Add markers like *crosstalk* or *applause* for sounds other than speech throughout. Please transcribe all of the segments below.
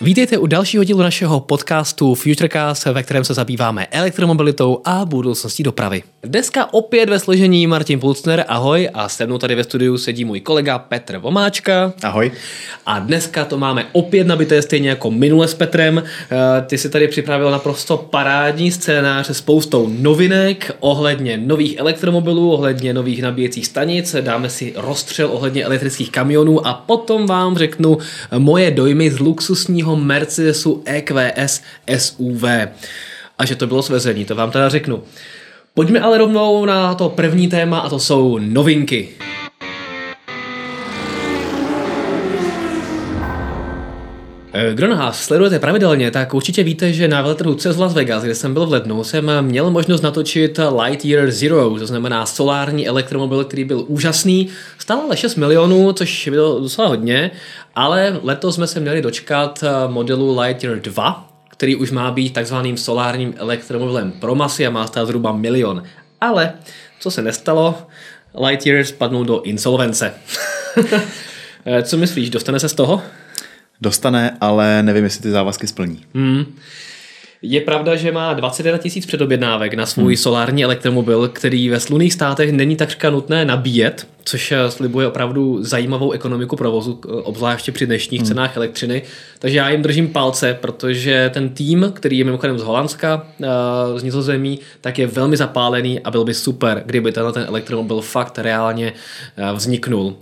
Vítejte u dalšího dílu našeho podcastu Futurecast, ve kterém se zabýváme elektromobilitou a budoucností dopravy. Dneska opět ve složení Martin Pulcner, ahoj, a se mnou tady ve studiu sedí můj kolega Petr Vomáčka. Ahoj. A dneska to máme opět nabité stejně jako minule s Petrem. Eh, ty si tady připravil naprosto parádní scénář se spoustou novinek ohledně nových elektromobilů, ohledně nových nabíjecích stanic, dáme si rozstřel ohledně elektrických kamionů a potom vám řeknu moje dojmy z luxusního nového Mercedesu EQS SUV. A že to bylo svezení, to vám teda řeknu. Pojďme ale rovnou na to první téma a to jsou novinky. Kdo nás sledujete pravidelně, tak určitě víte, že na veletrhu CES Las Vegas, kde jsem byl v lednu, jsem měl možnost natočit Lightyear Zero, to znamená solární elektromobil, který byl úžasný. Stál ale 6 milionů, což bylo docela hodně, ale letos jsme se měli dočkat eh, modelu Lightyear 2, který už má být takzvaným solárním elektromobilem pro masy a má stát zhruba milion. Ale co se nestalo, Lightyear spadnul do insolvence. *laughs* Eh, co myslíš, dostane se z toho? Dostane, ale nevím, jestli ty závazky splní. Hmm. Je pravda, že má 21 tisíc předobjednávek na svůj hmm. solární elektromobil, který ve slunných státech není takřka nutné nabíjet, což eh, slibuje opravdu zajímavou ekonomiku provozu, eh, obzvláště při dnešních hmm. cenách elektřiny. Takže já jim držím palce, protože ten tým, který je mimochodem z Holandska, eh, z Nizozemí, tak je velmi zapálený a byl by super, kdyby tenhle ten elektromobil fakt reálně vzniknul.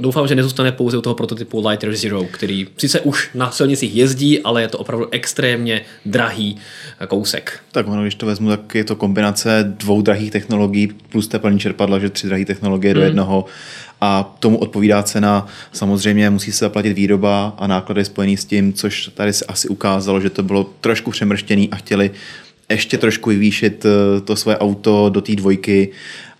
Doufám, že nezůstane pouze u toho prototypu Lighter Zero, který sice už na silnicích jezdí, ale je to opravdu extrémně drahý kousek. Tak ono, když to vezmu, tak je to kombinace dvou drahých technologií plus teplní čerpadla, že tři drahé technologie hmm. do jednoho jednoho a tomu odpovídá cena. Samozřejmě musí se zaplatit výroba a náklady spojený s tím, což tady se asi ukázalo, že to bylo trošku přemrštěný a chtěli ještě trošku vyvýšit eh, to své auto do té dvojky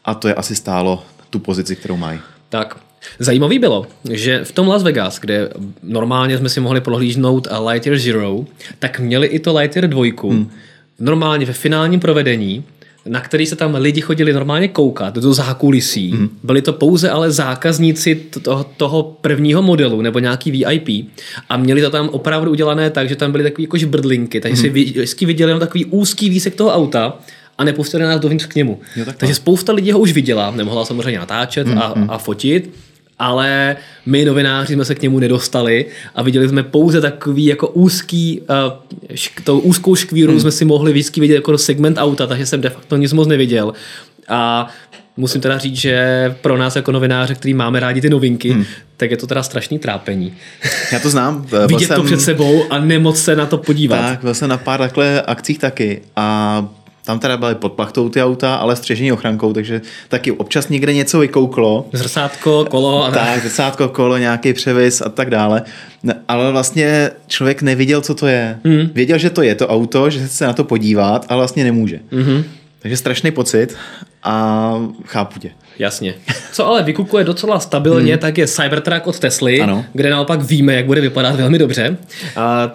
a to je asi stálo tu pozici, kterou mají. Tak, Zajímavý bylo, že v tom Las Vegas, kde normálně jsme si mohli prohlížnout Lightyear Zero, tak měli i to Lightyear 2. Hmm. Normálně ve finálním provedení na který se tam lidi chodili normálně koukat do zákulisí. Mm. Byli to pouze ale zákazníci toho, toho prvního modelu nebo nějaký VIP a měli to tam opravdu udělané tak, že tam byly takové jako brdlinky, takže mm. si vždycky viděli jenom takový úzký výsek toho auta a nepustili nás dovnitř k němu. Jo, takže spousta lidí ho už viděla, nemohla samozřejmě natáčet mm. a, mhm. a fotit, ale my novináři jsme se k němu nedostali a viděli jsme pouze takový jako úzký, uh, šk, tou úzkou škvíru hmm. jsme si mohli vždycky vidět jako segment auta, takže jsem de facto nic moc neviděl. A musím teda říct, že pro nás jako novináře, který máme rádi ty novinky, hmm. tak je to teda strašný trápení. Já to znám. *laughs* Vidět jsem... to před sebou a nemoc se na to podívat. Tak, byl jsem na pár takhle akcích taky a tam teda byly pod plachtou ty auta, ale střežení ochrankou, takže taky občas někde něco vykouklo. Zrcátko, kolo. *laughs* A tak, zrcátko, kolo, nějaký převis a tak dále. Ale vlastně člověk neviděl, co to je. Mm. Věděl, že to je to auto, že se na to podívat, ale vlastně nemůže. Mm-hmm. Takže strašný pocit a chápu tě. Jasně. Co ale vykukuje docela stabilně, hmm. tak je Cybertruck od Tesly, ano. kde naopak víme, jak bude vypadat velmi dobře.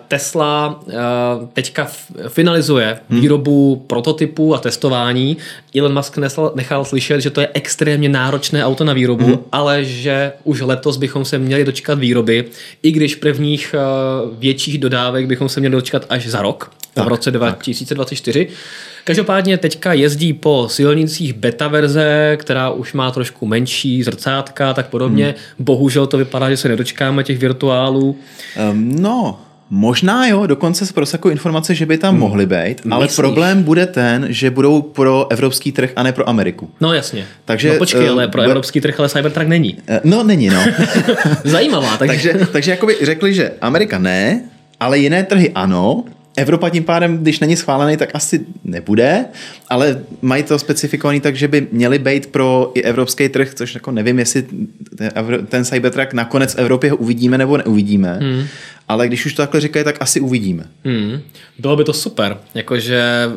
Tesla teďka finalizuje hmm. výrobu prototypů a testování. Elon Musk nechal slyšet, že to je extrémně náročné auto na výrobu, hmm. ale že už letos bychom se měli dočkat výroby, i když prvních větších dodávek bychom se měli dočkat až za rok, tak, v roce 2024. Tak. Každopádně teďka jezdí po silnicích beta verze, která už má trošku menší zrcátka a tak podobně. Hmm. Bohužel to vypadá, že se nedočkáme těch virtuálů. Um, no, Možná jo, dokonce se prosakují informace, že by tam hmm. mohly být, ale Myslíš? problém bude ten, že budou pro evropský trh a ne pro Ameriku. No jasně. Takže, no počkej, uh, ale pro bude... evropský trh ale Cybertruck není. Uh, no není, no. *laughs* Zajímavá. Takže, *laughs* takže, takže jakoby řekli, že Amerika ne, ale jiné trhy ano, Evropa tím pádem, když není schválený, tak asi nebude, ale mají to specifikovaný tak, že by měly být pro i evropský trh, což jako nevím, jestli ten Cybertruck nakonec v Evropě ho uvidíme nebo neuvidíme, hmm. Ale když už to takhle říkají, tak asi uvidíme. Hmm. Bylo by to super, jakože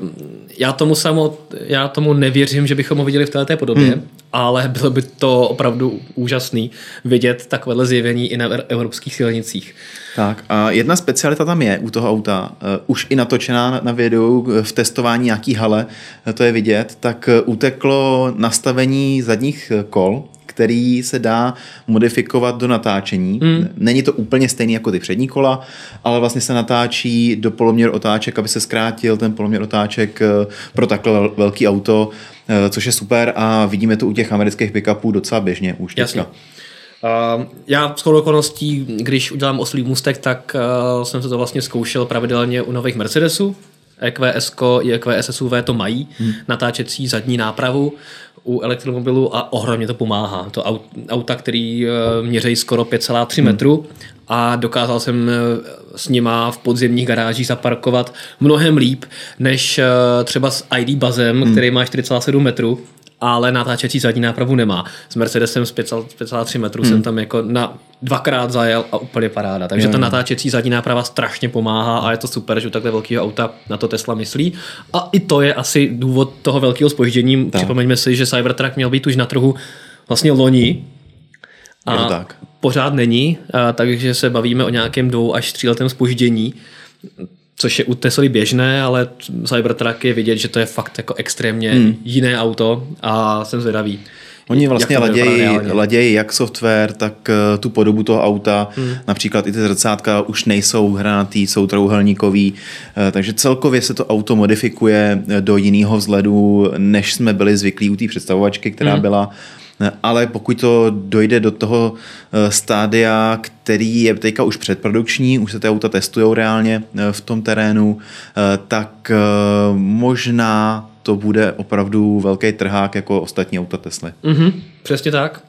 já tomu samo, já tomu nevěřím, že bychom ho viděli v této podobě, hmm. ale bylo by to opravdu úžasný vidět takovéhle zjevení i na evropských silnicích. Tak a jedna specialita tam je u toho auta, uh, už i natočená na, na videu v testování nějaký hale, to je vidět, tak uteklo nastavení zadních kol, který se dá modifikovat do natáčení. Hmm. Není to úplně stejný jako ty přední kola, ale vlastně se natáčí do poloměr otáček, aby se zkrátil ten poloměr otáček eh, pro takhle velký auto, eh, což je super a vidíme to u těch amerických pickupů docela běžně už Jasně. Uh, já s okolností, když udělám oslý můstek, tak uh, jsem se to vlastně zkoušel pravidelně u nových Mercedesů. EQS i EQS SUV to mají, hmm. natáčecí zadní nápravu u elektromobilu a ohromně to pomáhá. To auta, který uh, měřejí skoro 5,3 hmm. metru a dokázal jsem s nima v podzemních garážích zaparkovat mnohem líp, než třeba s ID Bazem, hmm. který má 4,7 metru ale natáčecí zadní nápravu nemá. S Mercedesem z 5,3 metrů hmm. jsem tam jako na dvakrát zajel a úplně paráda. Takže ta natáčecí zadní náprava strašně pomáhá a je to super, že u takhle velkého auta na to Tesla myslí. A i to je asi důvod toho velkého spoždění. Tak. Připomeňme si, že Cybertruck měl být už na trhu vlastně loni, a tak. pořád není, a, takže se bavíme o nějakém dvou až tříletém spoždění což je u Tesly běžné, ale Cybertruck je vidět, že to je fakt jako extrémně hmm. jiné auto a jsem zvědavý. Oni vlastně ladějí, ladějí jak software, tak uh, tu podobu toho auta. Hmm. Například i ty zrcátka už nejsou hranatý, jsou trouhelníkový. Uh, takže celkově se to auto modifikuje do jiného vzhledu, než jsme byli zvyklí u té představovačky, která hmm. byla ale pokud to dojde do toho eh, stádia, který je teďka už předprodukční, už se ty auta testují reálně eh, v tom terénu, eh, tak možná to bude opravdu velký trhák jako ostatní auta Tesly. Mm-hmm, přesně tak.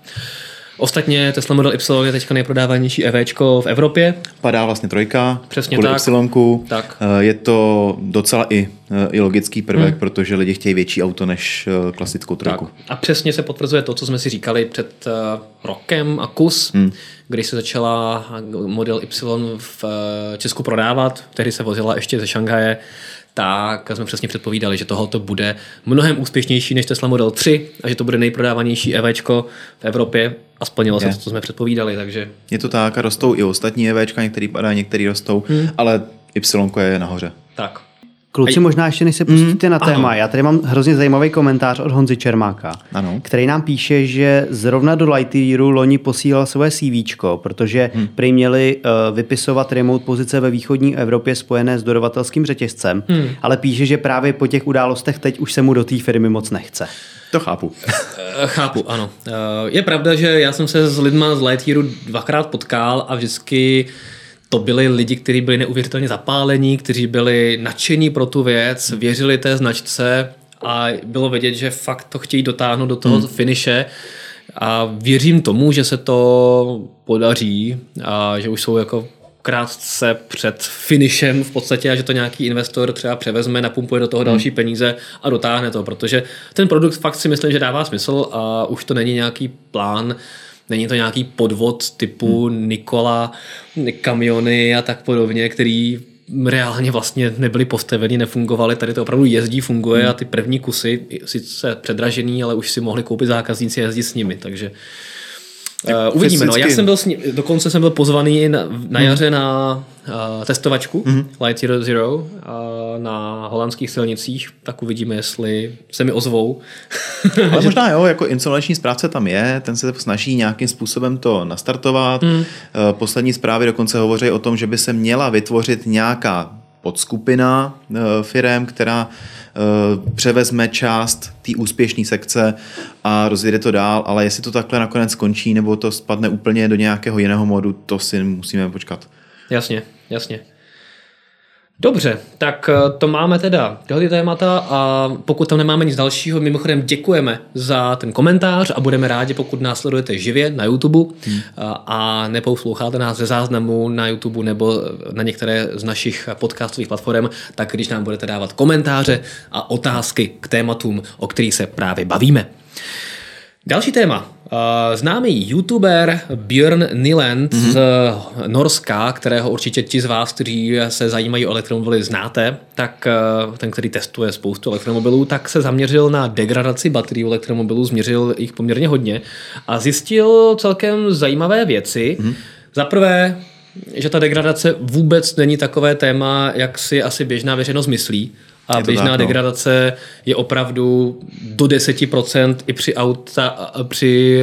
Ostatně Tesla Model Y je teďka nejprodávanější EV v Evropě. Padá vlastně trojka, Přesně tak. Y. Tak. Eh, je to docela i, eh, i logický prvek, hmm. protože lidi chtějí větší auto než eh, klasickou trojku. Tak. A přesně se potvrzuje to, co jsme si říkali před rokem a kus, hmm. kdy se začala Model Y v Česku prodávat. Tehdy se vozila ještě ze Šanghaje tak jsme přesně předpovídali, že tohoto bude mnohem úspěšnější než Tesla Model 3 a že to bude nejprodávanější EV v Evropě a splnilo je. se to, co jsme předpovídali. Takže... Je to tak a rostou i ostatní EV, některý padá, některý rostou, hmm. ale Y je nahoře. Tak. Kluci, možná ještě než se pustíte mm, na téma, ano. já tady mám hrozně zajímavý komentář od Honzy Čermáka, ano. který nám píše, že zrovna do Lightyearu loni posílal své CV, protože hmm. prý měli uh, vypisovat remote pozice ve východní Evropě spojené s dodavatelským řetězcem, hmm. ale píše, že právě po těch událostech teď už se mu do té firmy moc nechce. To chápu. Eh, chápu, ano. Eh, je pravda, že já jsem se s lidma z Lightyearu dvakrát potkal a vždycky to byli lidi, kteří byli neuvěřitelně zapálení, kteří byli nadšení pro tu věc, věřili té značce a bylo vidět, že fakt to chtějí dotáhnout do toho hmm. finiše a věřím tomu, že se to podaří a že už jsou jako krátce před finišem v podstatě a že to nějaký investor třeba převezme, napumpuje do toho hmm. další peníze a dotáhne to, protože ten produkt fakt si myslím, že dává smysl a už to není nějaký plán Není to nějaký podvod typu hmm. Nikola, kamiony a tak podobně, který reálně vlastně nebyly postaveny, nefungovaly. Tady to opravdu jezdí, funguje hmm. a ty první kusy, sice předražený, ale už si mohli koupit zákazníci a jezdit s nimi, takže Uh, uvidíme, no. Já jsem byl, ním, dokonce jsem byl pozvaný na, na hmm. jaře na uh, testovačku mm-hmm. Light Zero uh, na holandských silnicích, tak uvidíme, jestli se mi ozvou. *laughs* Ale možná jo, jako *laughs* insolvenční správce tam je, ten se snaží nějakým způsobem to nastartovat. Mm. Uh, poslední zprávy dokonce hovoří o tom, že by se měla vytvořit nějaká podskupina uh, firem, která uh, převezme část té úspěšné sekce a rozjede to dál, ale jestli to takhle nakonec skončí nebo to spadne úplně do nějakého jiného modu, to si musíme počkat. Jasně, jasně. Dobře, tak eh, to máme teda tyhle témata a pokud tam nemáme nic dalšího, mimochodem děkujeme za ten komentář a budeme rádi, pokud nás sledujete živě na YouTube hmm. a neposloucháte nás ze záznamu na YouTube nebo na některé z našich podcastových platform, tak když nám budete dávat komentáře a otázky k tématům, o kterých se právě bavíme. Další téma. Známý youtuber Björn Niland mm-hmm. z Norska, kterého určitě ti z vás, kteří se zajímají o elektromobily, znáte, tak eh, ten, který testuje spoustu elektromobilů, tak se zaměřil na degradaci baterií elektromobilů, změřil jich poměrně hodně a zjistil celkem zajímavé věci. Mm-hmm. Za prvé, že ta degradace vůbec není takové téma, jak si asi běžná veřejnost myslí a Je běžná tak, no. degradace je opravdu do 10% i při auta, při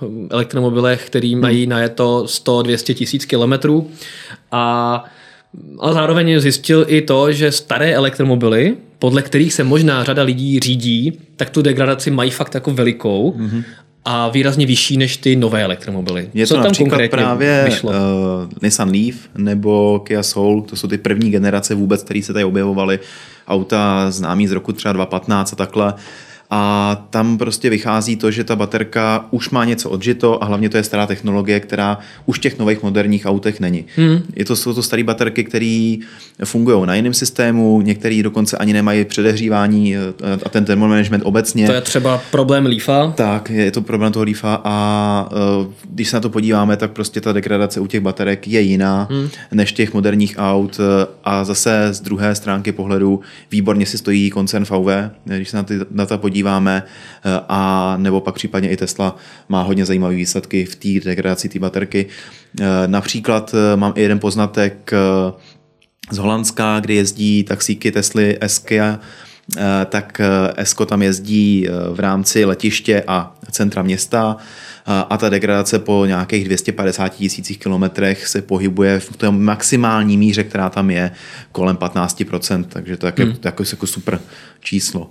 uh, elektromobilech, který mají najeto 100-200 tisíc kilometrů. A, a zároveň zjistil i to, že staré elektromobily, podle kterých se možná řada lidí řídí, tak tu degradaci mají fakt jako velikou mm-hmm. A výrazně vyšší než ty nové elektromobily. Je Co to tam například konkrétně právě vyšlo? uh, Nissan Leaf nebo Kia Soul, to jsou ty první generace vůbec, které se tady objevovaly, auta známý z roku třeba 2015 a takhle. A tam prostě vychází to, že ta baterka už má něco odžito a hlavně to je stará technologie, která už v těch nových moderních autech není. Hmm. Je to, jsou to staré baterky, které fungují na jiném systému, některé dokonce ani nemají předehřívání eh, a ten thermomanagement obecně. To je třeba problém Leafa. Tak, je to problém toho Leafa a uh, když se na to podíváme, tak prostě ta degradace u těch baterek je jiná hmm. než těch moderních aut eh, a zase z druhé stránky pohledu výborně si stojí koncern VW, když se na ty data podíváme uh, a nebo pak případně i Tesla má hodně zajímavé výsledky v té degradaci té baterky. Uh, například uh, mám i jeden poznatek z Holandska, kde jezdí taxíky Tesly Eskia, tak Esko tam jezdí v rámci letiště a centra města a ta degradace po nějakých 250 tisících kilometrech se pohybuje v té maximální míře, která tam je, kolem 15%, takže to je hmm. jako, jako super číslo.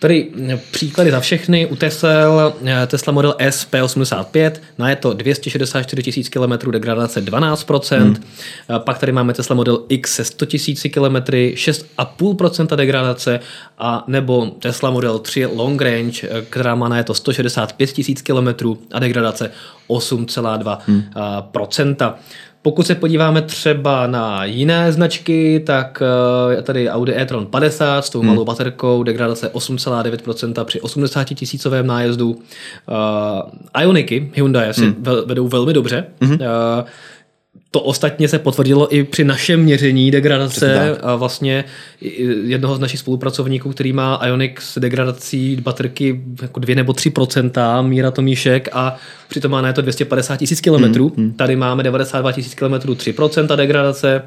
Tady příklady za všechny. U Tesla, Tesla Model S P85, na je to 264 tisíc km, degradace 12%. Hmm. Pak tady máme Tesla Model X se 100 tisíci km, 6,5% degradace. A nebo Tesla Model 3 Long Range, která má na je to 165 tisíc km a degradace 8,2%. Hmm. Pokud se podíváme třeba na jiné značky, tak je tady Audi e-tron 50 s tou malou hmm. baterkou, degradace 8,9% při 80 tisícovém nájezdu. Uh, Ioniky Hyundai si hmm. vedou velmi dobře. Hmm. Uh, to ostatně se potvrdilo i při našem měření degradace a vlastně jednoho z našich spolupracovníků, který má Ioniq s degradací baterky jako 2 nebo 3% míra tomíšek a přitom má na to 250 tisíc kilometrů. Hmm, hmm. Tady máme 92 tisíc kilometrů 3% degradace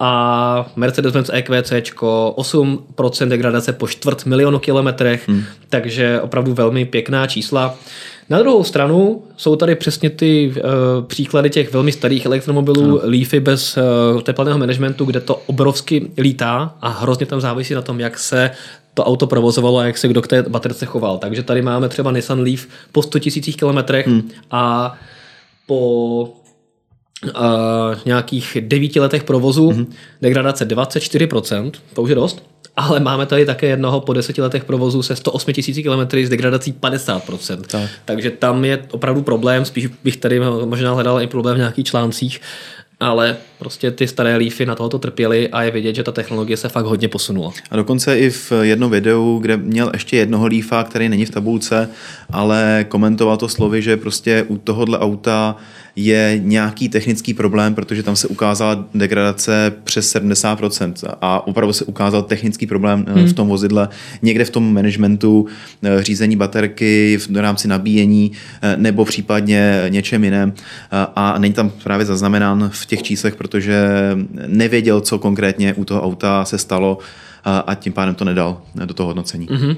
a Mercedes-Benz EQC 8% degradace po čtvrt milionu kilometrech, hmm. takže opravdu velmi pěkná čísla. Na druhou stranu jsou tady přesně ty uh, příklady těch velmi starých elektromobilů, no. Leafy bez uh, teplného managementu, kde to obrovsky lítá a hrozně tam závisí na tom, jak se to auto provozovalo a jak se kdo k té baterce choval. Takže tady máme třeba Nissan Leaf po 100 000 kilometrech hmm. a po uh, nějakých devíti letech provozu mm-hmm. degradace 24%, to už je dost, ale máme tady také jednoho po deseti letech provozu se 108 000 km s degradací 50%. Tak. Takže tam je opravdu problém, spíš bych tady možná hledal i problém v nějakých článcích, ale prostě ty staré Leafy na tohoto trpěly a je vidět, že ta technologie se fakt hodně posunula. A dokonce i v jednom videu, kde měl ještě jednoho Leafa, který není v tabulce, ale komentoval to slovy, že prostě u tohohle auta je nějaký technický problém, protože tam se ukázala degradace přes 70% a opravdu se ukázal technický problém hmm. v tom vozidle, někde v tom managementu eh, řízení baterky v rámci nabíjení eh, nebo případně něčem jiném a není tam právě zaznamenán v těch číslech, protože nevěděl, co konkrétně u toho auta se stalo a tím pádem to nedal do toho hodnocení. Mm-hmm.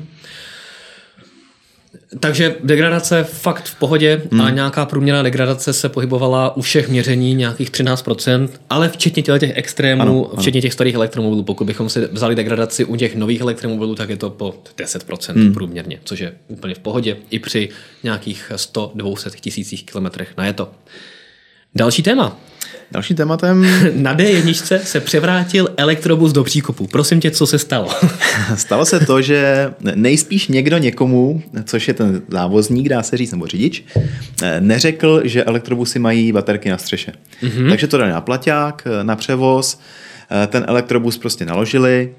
Takže degradace fakt v pohodě hmm. a nějaká průměrná degradace se pohybovala u všech měření nějakých 13%, ale včetně těch extrémů, ano, ano. včetně těch starých elektromobilů. Pokud bychom si vzali degradaci u těch nových elektromobilů, tak je to po 10% hmm. průměrně, což je úplně v pohodě i při nějakých 100-200 tisících kilometrech na je to. Další téma. Další tématem... *laughs* Na D1 se převrátil elektrobus do příkopu. Prosím tě, co se stalo? *laughs* stalo se to, že nejspíš někdo někomu, což je ten závozník, dá se říct, nebo řidič, neřekl, že elektrobusy mají baterky na střeše. Mm-hmm. Takže to dali na plaťák, na převoz, ten elektrobus prostě naložili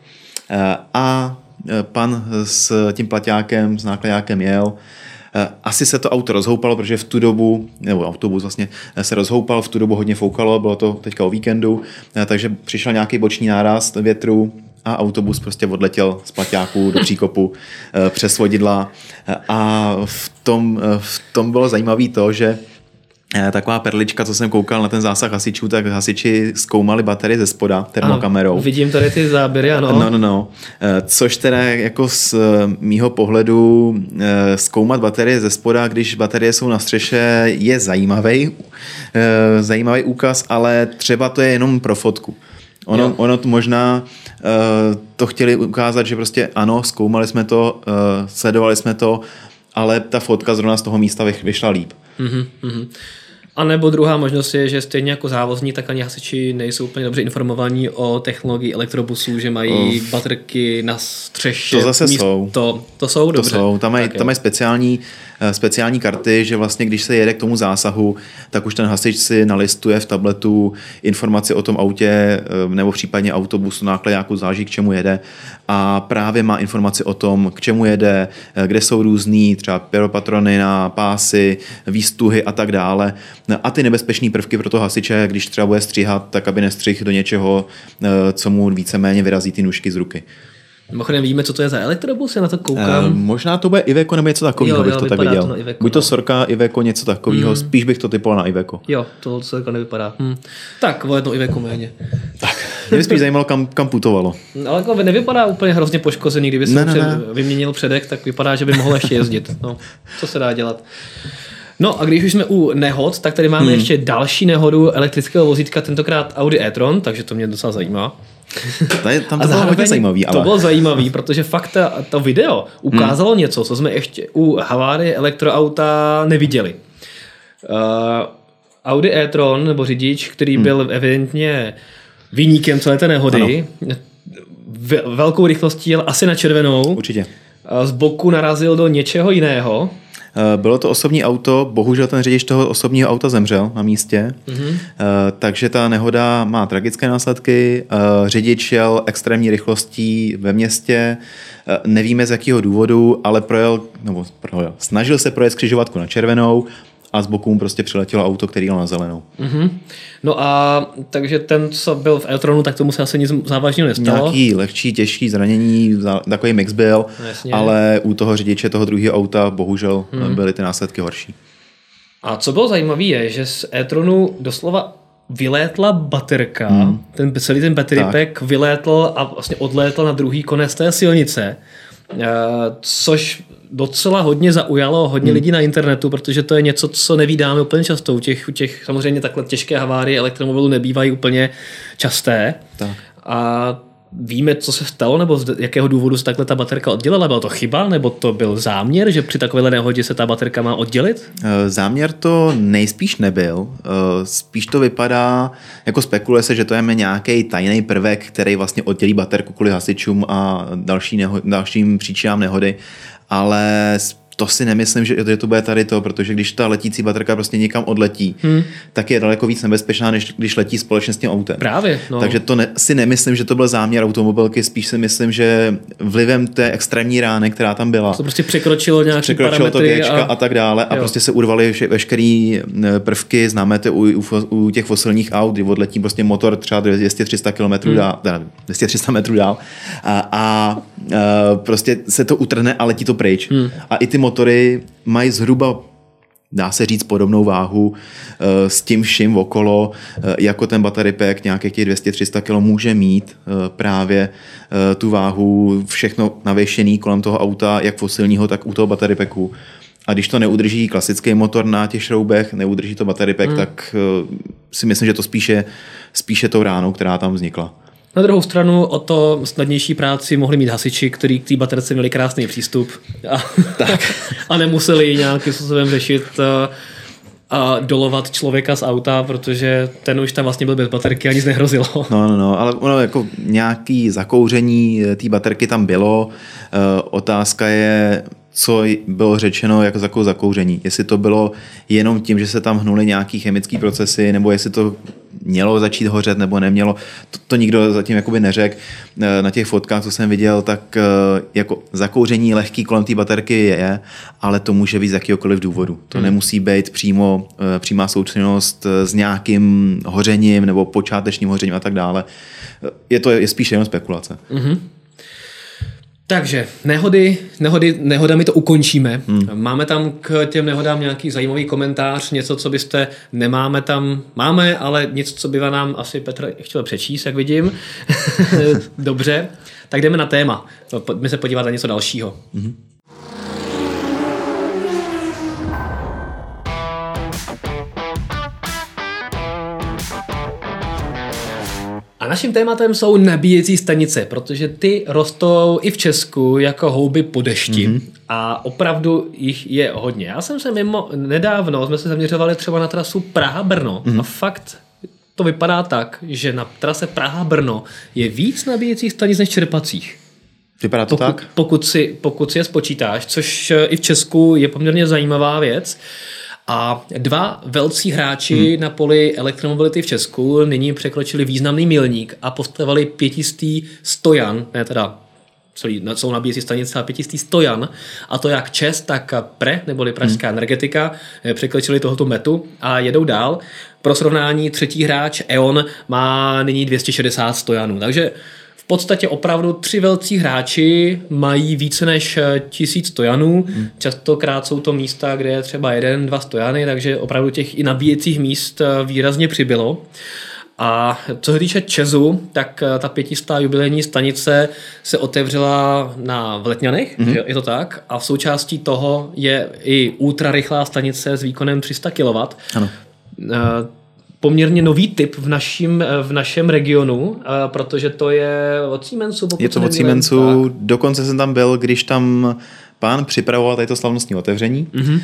a pan s tím plaťákem, s nákladákem jel asi se to auto rozhoupalo, protože v tu dobu, nebo autobus vlastně eh, se rozhoupal, v tu dobu hodně foukalo, bylo to teďka o víkendu, eh, takže přišel nějaký boční náraz větru, a autobus prostě odletěl z plaťáků do příkopu přes vodidla. A v tom, v tom bylo zajímavé to, že Eh, taková perlička, co jsem koukal na ten zásah hasičů, tak hasiči zkoumali baterie ze spoda termokamerou. Ano, vidím tady ty záběry, ano. No, no, no. Eh, což teda jako z eh, mýho pohledu zkoumat baterie ze spoda, když baterie jsou na střeše, je zajímavý, zajímavý úkaz, ale třeba to je jenom pro fotku. Ono, ono to možná to chtěli ukázat, že prostě ano, zkoumali jsme to, sledovali jsme to, ale ta fotka zrovna z toho místa vyšla líp. Mm-hmm. A nebo druhá možnost je, že stejně jako závozní, tak ani hasiči nejsou úplně dobře informovaní o technologii elektrobusů, že mají oh. baterky na střeše. To zase místo, jsou. To, to jsou, dobře. To jsou, tam mají, tam mají speciální Eh, speciální karty, že vlastně když se jede k tomu zásahu, tak už ten hasič si nalistuje v tabletu informaci o tom autě eh, nebo případně autobusu, nákladáku, záží k čemu jede a právě má informaci o tom, k čemu jede, eh, kde jsou různý třeba pyropatrony na pásy, výstuhy a tak dále. A ty nebezpečné prvky pro toho hasiče, když třeba bude stříhat, tak aby nestřih do něčeho, co mu víceméně vyrazí ty nůžky z ruky. Mimochodem víme, co to je za elektrobus, já na to koukám. Uh, možná to bude Iveco nebo něco takového, bych to tak viděl. To Iveco, Buď to no. Sorka, Iveco, něco takového, mm. spíš bych to typoval na Iveco. Jo, to Sorka nevypadá. Hm. Tak, o jedno Iveco méně. Tak, mě by spíš zajímalo, kam, kam putovalo. No, ale jako nevypadá úplně hrozně poškozený, kdyby se ne, ne, ne. vyměnil předek, tak vypadá, že by mohl ještě jezdit. No, co se dá dělat? No a když už jsme u nehod, tak tady máme hmm. ještě další nehodu elektrického vozítka, tentokrát Audi e-tron, takže to mě docela zajímá. Tady, tam to bylo hodně zajímavý. Ale... To bylo zajímavý, protože fakt ta, to video ukázalo hmm. něco, co jsme ještě u havárie elektroauta neviděli. Uh, Audi e-tron, nebo řidič, který hmm. byl evidentně vyníkem celé té nehody, ano. velkou rychlostí jel asi na červenou. Určitě. Z boku narazil do něčeho jiného Eh, bylo to osobní auto, bohužel ten řidič toho osobního auta zemřel na místě, mm-hmm. takže ta nehoda má tragické následky. Eh, řidič jel extrémní rychlostí ve městě, nevíme z jakého důvodu, ale projel, nebo projel, snažil se projet křižovatku na červenou, a z boku mu prostě přiletělo auto, který jel na zelenou. Mm-hmm. No a takže ten, co byl v Eltronu, tak tomu se asi nic závažného nestalo? Nějaký lehčí, těžký zranění, takový mix byl, Jasně. ale u toho řidiče toho druhého auta bohužel mm-hmm. byly ty následky horší. A co bylo zajímavé je, že z Eltronu doslova vylétla baterka, mm. ten celý ten battery tak. pack vylétl a vlastně odlétl na druhý konec té silnice, eh, což docela hodně zaujalo hodně hmm. lidí na internetu, protože to je něco, co nevídáme úplně často. U těch, u těch samozřejmě takhle těžké havárie elektromobilů nebývají úplně časté. Tak. A víme, co se stalo, nebo z jakého důvodu se takhle ta baterka oddělila? Byla to chyba, nebo to byl záměr, že při takovéhle nehodě se ta baterka má oddělit? Eh, záměr to nejspíš nebyl. Eh, spíš to vypadá, jako spekuluje se, že to je nějaký tajný prvek, který vlastně oddělí baterku kvůli hasičům a další neho, dalším příčinám nehody ale to si nemyslím, že to bude tady to, protože když ta letící baterka prostě někam odletí, hmm. tak je daleko víc nebezpečná, než když letí společně s tím autem. Právě. No. Takže to ne, si nemyslím, že to byl záměr automobilky, spíš si myslím, že vlivem té extrémní rány, která tam byla. To prostě překročilo nějaké Překročilo to a... a tak dále a jo. prostě se urvaly veškeré e, prvky, známe to u, u, u, těch fosilních aut, kdy odletí prostě motor třeba 200-300 km hmm. dál, 200-300 metrů dál a, a prostě se to utrhne a letí to pryč. Hmm. A i ty motory mají zhruba dá se říct podobnou váhu eh, s tím vším okolo, eh, jako ten battery pack nějakých těch 200-300 kg může mít eh, právě tu váhu, všechno navěšený kolem toho auta, jak fosilního, tak u toho battery packu. A když to neudrží klasický motor na těch šroubech, neudrží to battery pack, hmm. tak si myslím, že to spíše, spíše tou ránou, která tam vznikla. Na druhou stranu o to snadnější práci mohli mít hasiči, kteří k té baterce měli krásný přístup a, tak. *laughs* a nemuseli nějakým způsobem řešit eh, a dolovat člověka z auta, protože ten už tam vlastně byl bez baterky a nic nehrozilo. No, no, no, ale ono jako nějaký zakouření eh, té baterky tam bylo. E, otázka je, co bylo řečeno jako zakouření. Jestli to bylo jenom tím, že se tam hnuly nějaký chemické procesy, nebo jestli to mělo začít hořet nebo nemělo, to, to nikdo zatím jakoby neřekl. Eh, na těch fotkách, co jsem viděl, tak eh, jako zakouření lehký kolem té baterky je, ale to může být z jakýkoliv důvodu. To hmm. nemusí být přímo eh, přímá součinnost s nějakým hořením nebo počátečním hořením a tak dále. Je to je spíš jenom spekulace. Mm-hmm. Takže nehody, nehody, nehodami to ukončíme. Hmm. Máme tam k těm nehodám nějaký zajímavý komentář, něco, co byste, nemáme tam, máme, ale něco, co by nám asi Petr chtěl přečíst, jak vidím. *laughs* Dobře, tak jdeme na téma. Pojďme se podívat na něco dalšího. Hmm. Naším tématem jsou nabíjecí stanice, protože ty rostou i v Česku jako houby po dešti. Mm-hmm. A opravdu jich je hodně. Já jsem se mimo, nedávno jsme se zaměřovali třeba na trasu Praha-Brno mm-hmm. a fakt to vypadá tak, že na trase Praha-Brno je víc nabíjecích stanic než čerpacích. Vypadá to pokud, tak? Pokud si, pokud si je spočítáš, což i v Česku je poměrně zajímavá věc. A dva velcí hráči hmm. na poli elektromobility v Česku nyní překročili významný milník a postavili pětistý stojan, ne teda celý, jsou nabíjecí stanice a pětistý stojan, a to jak ČES, tak PRE, neboli Pražská hmm. energetika, eh, překročili tohoto metu a jedou dál. Pro srovnání třetí hráč E.ON má nyní 260 stojanů, takže podstatě opravdu tři velcí hráči mají více než eh, tisíc stojanů. Hmm. Častokrát jsou to místa, kde je třeba jeden, dva stojany, takže opravdu těch i nabíjecích míst eh, výrazně přibylo. A co se týče Česu, tak eh, ta pětistá jubilejní stanice se otevřela na Vletňanech, mm-hmm. je to tak, a v součástí toho je i ultrarychlá stanice s výkonem 300 kW. Ano poměrně nový typ v, našim, v našem regionu, protože to je od Siemensu. Je to od Siemensu, dokonce jsem tam byl, když tam pán připravoval tady to slavnostní otevření. Mm-hmm.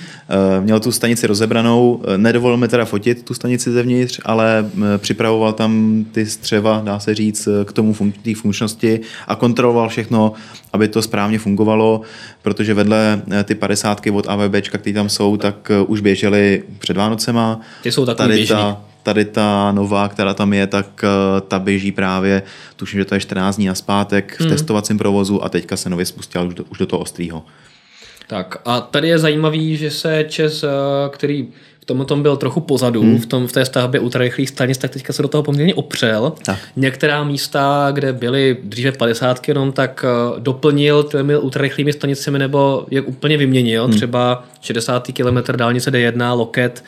Měl tu stanici rozebranou, nedovolil mi teda fotit tu stanici zevnitř, ale připravoval tam ty střeva, dá se říct, k tomu fun- té funkčnosti a kontroloval všechno, aby to správně fungovalo, protože vedle ty padesátky od AVB, které tam jsou, tak už běžely před Vánocema. Ty jsou takový tady běžný. ta, tady ta nová, která tam je, tak eh, ta běží právě, tuším, že to je 14 dní na zpátek v mm. testovacím provozu a teďka se nově spustila už do, už do toho ostrýho. Tak a tady je zajímavý, že se Čes, eh, který v tom tom byl trochu pozadu, hmm. v, tom, v té stavbě ultrarychlých stanic, tak teďka se do toho poměrně opřel. Tak. Některá místa, kde byly dříve 50 jenom, tak eh, doplnil těmi ultrarychlými stanicemi nebo je úplně vyměnil. Hmm. Třeba 60. km dálnice D1, Loket,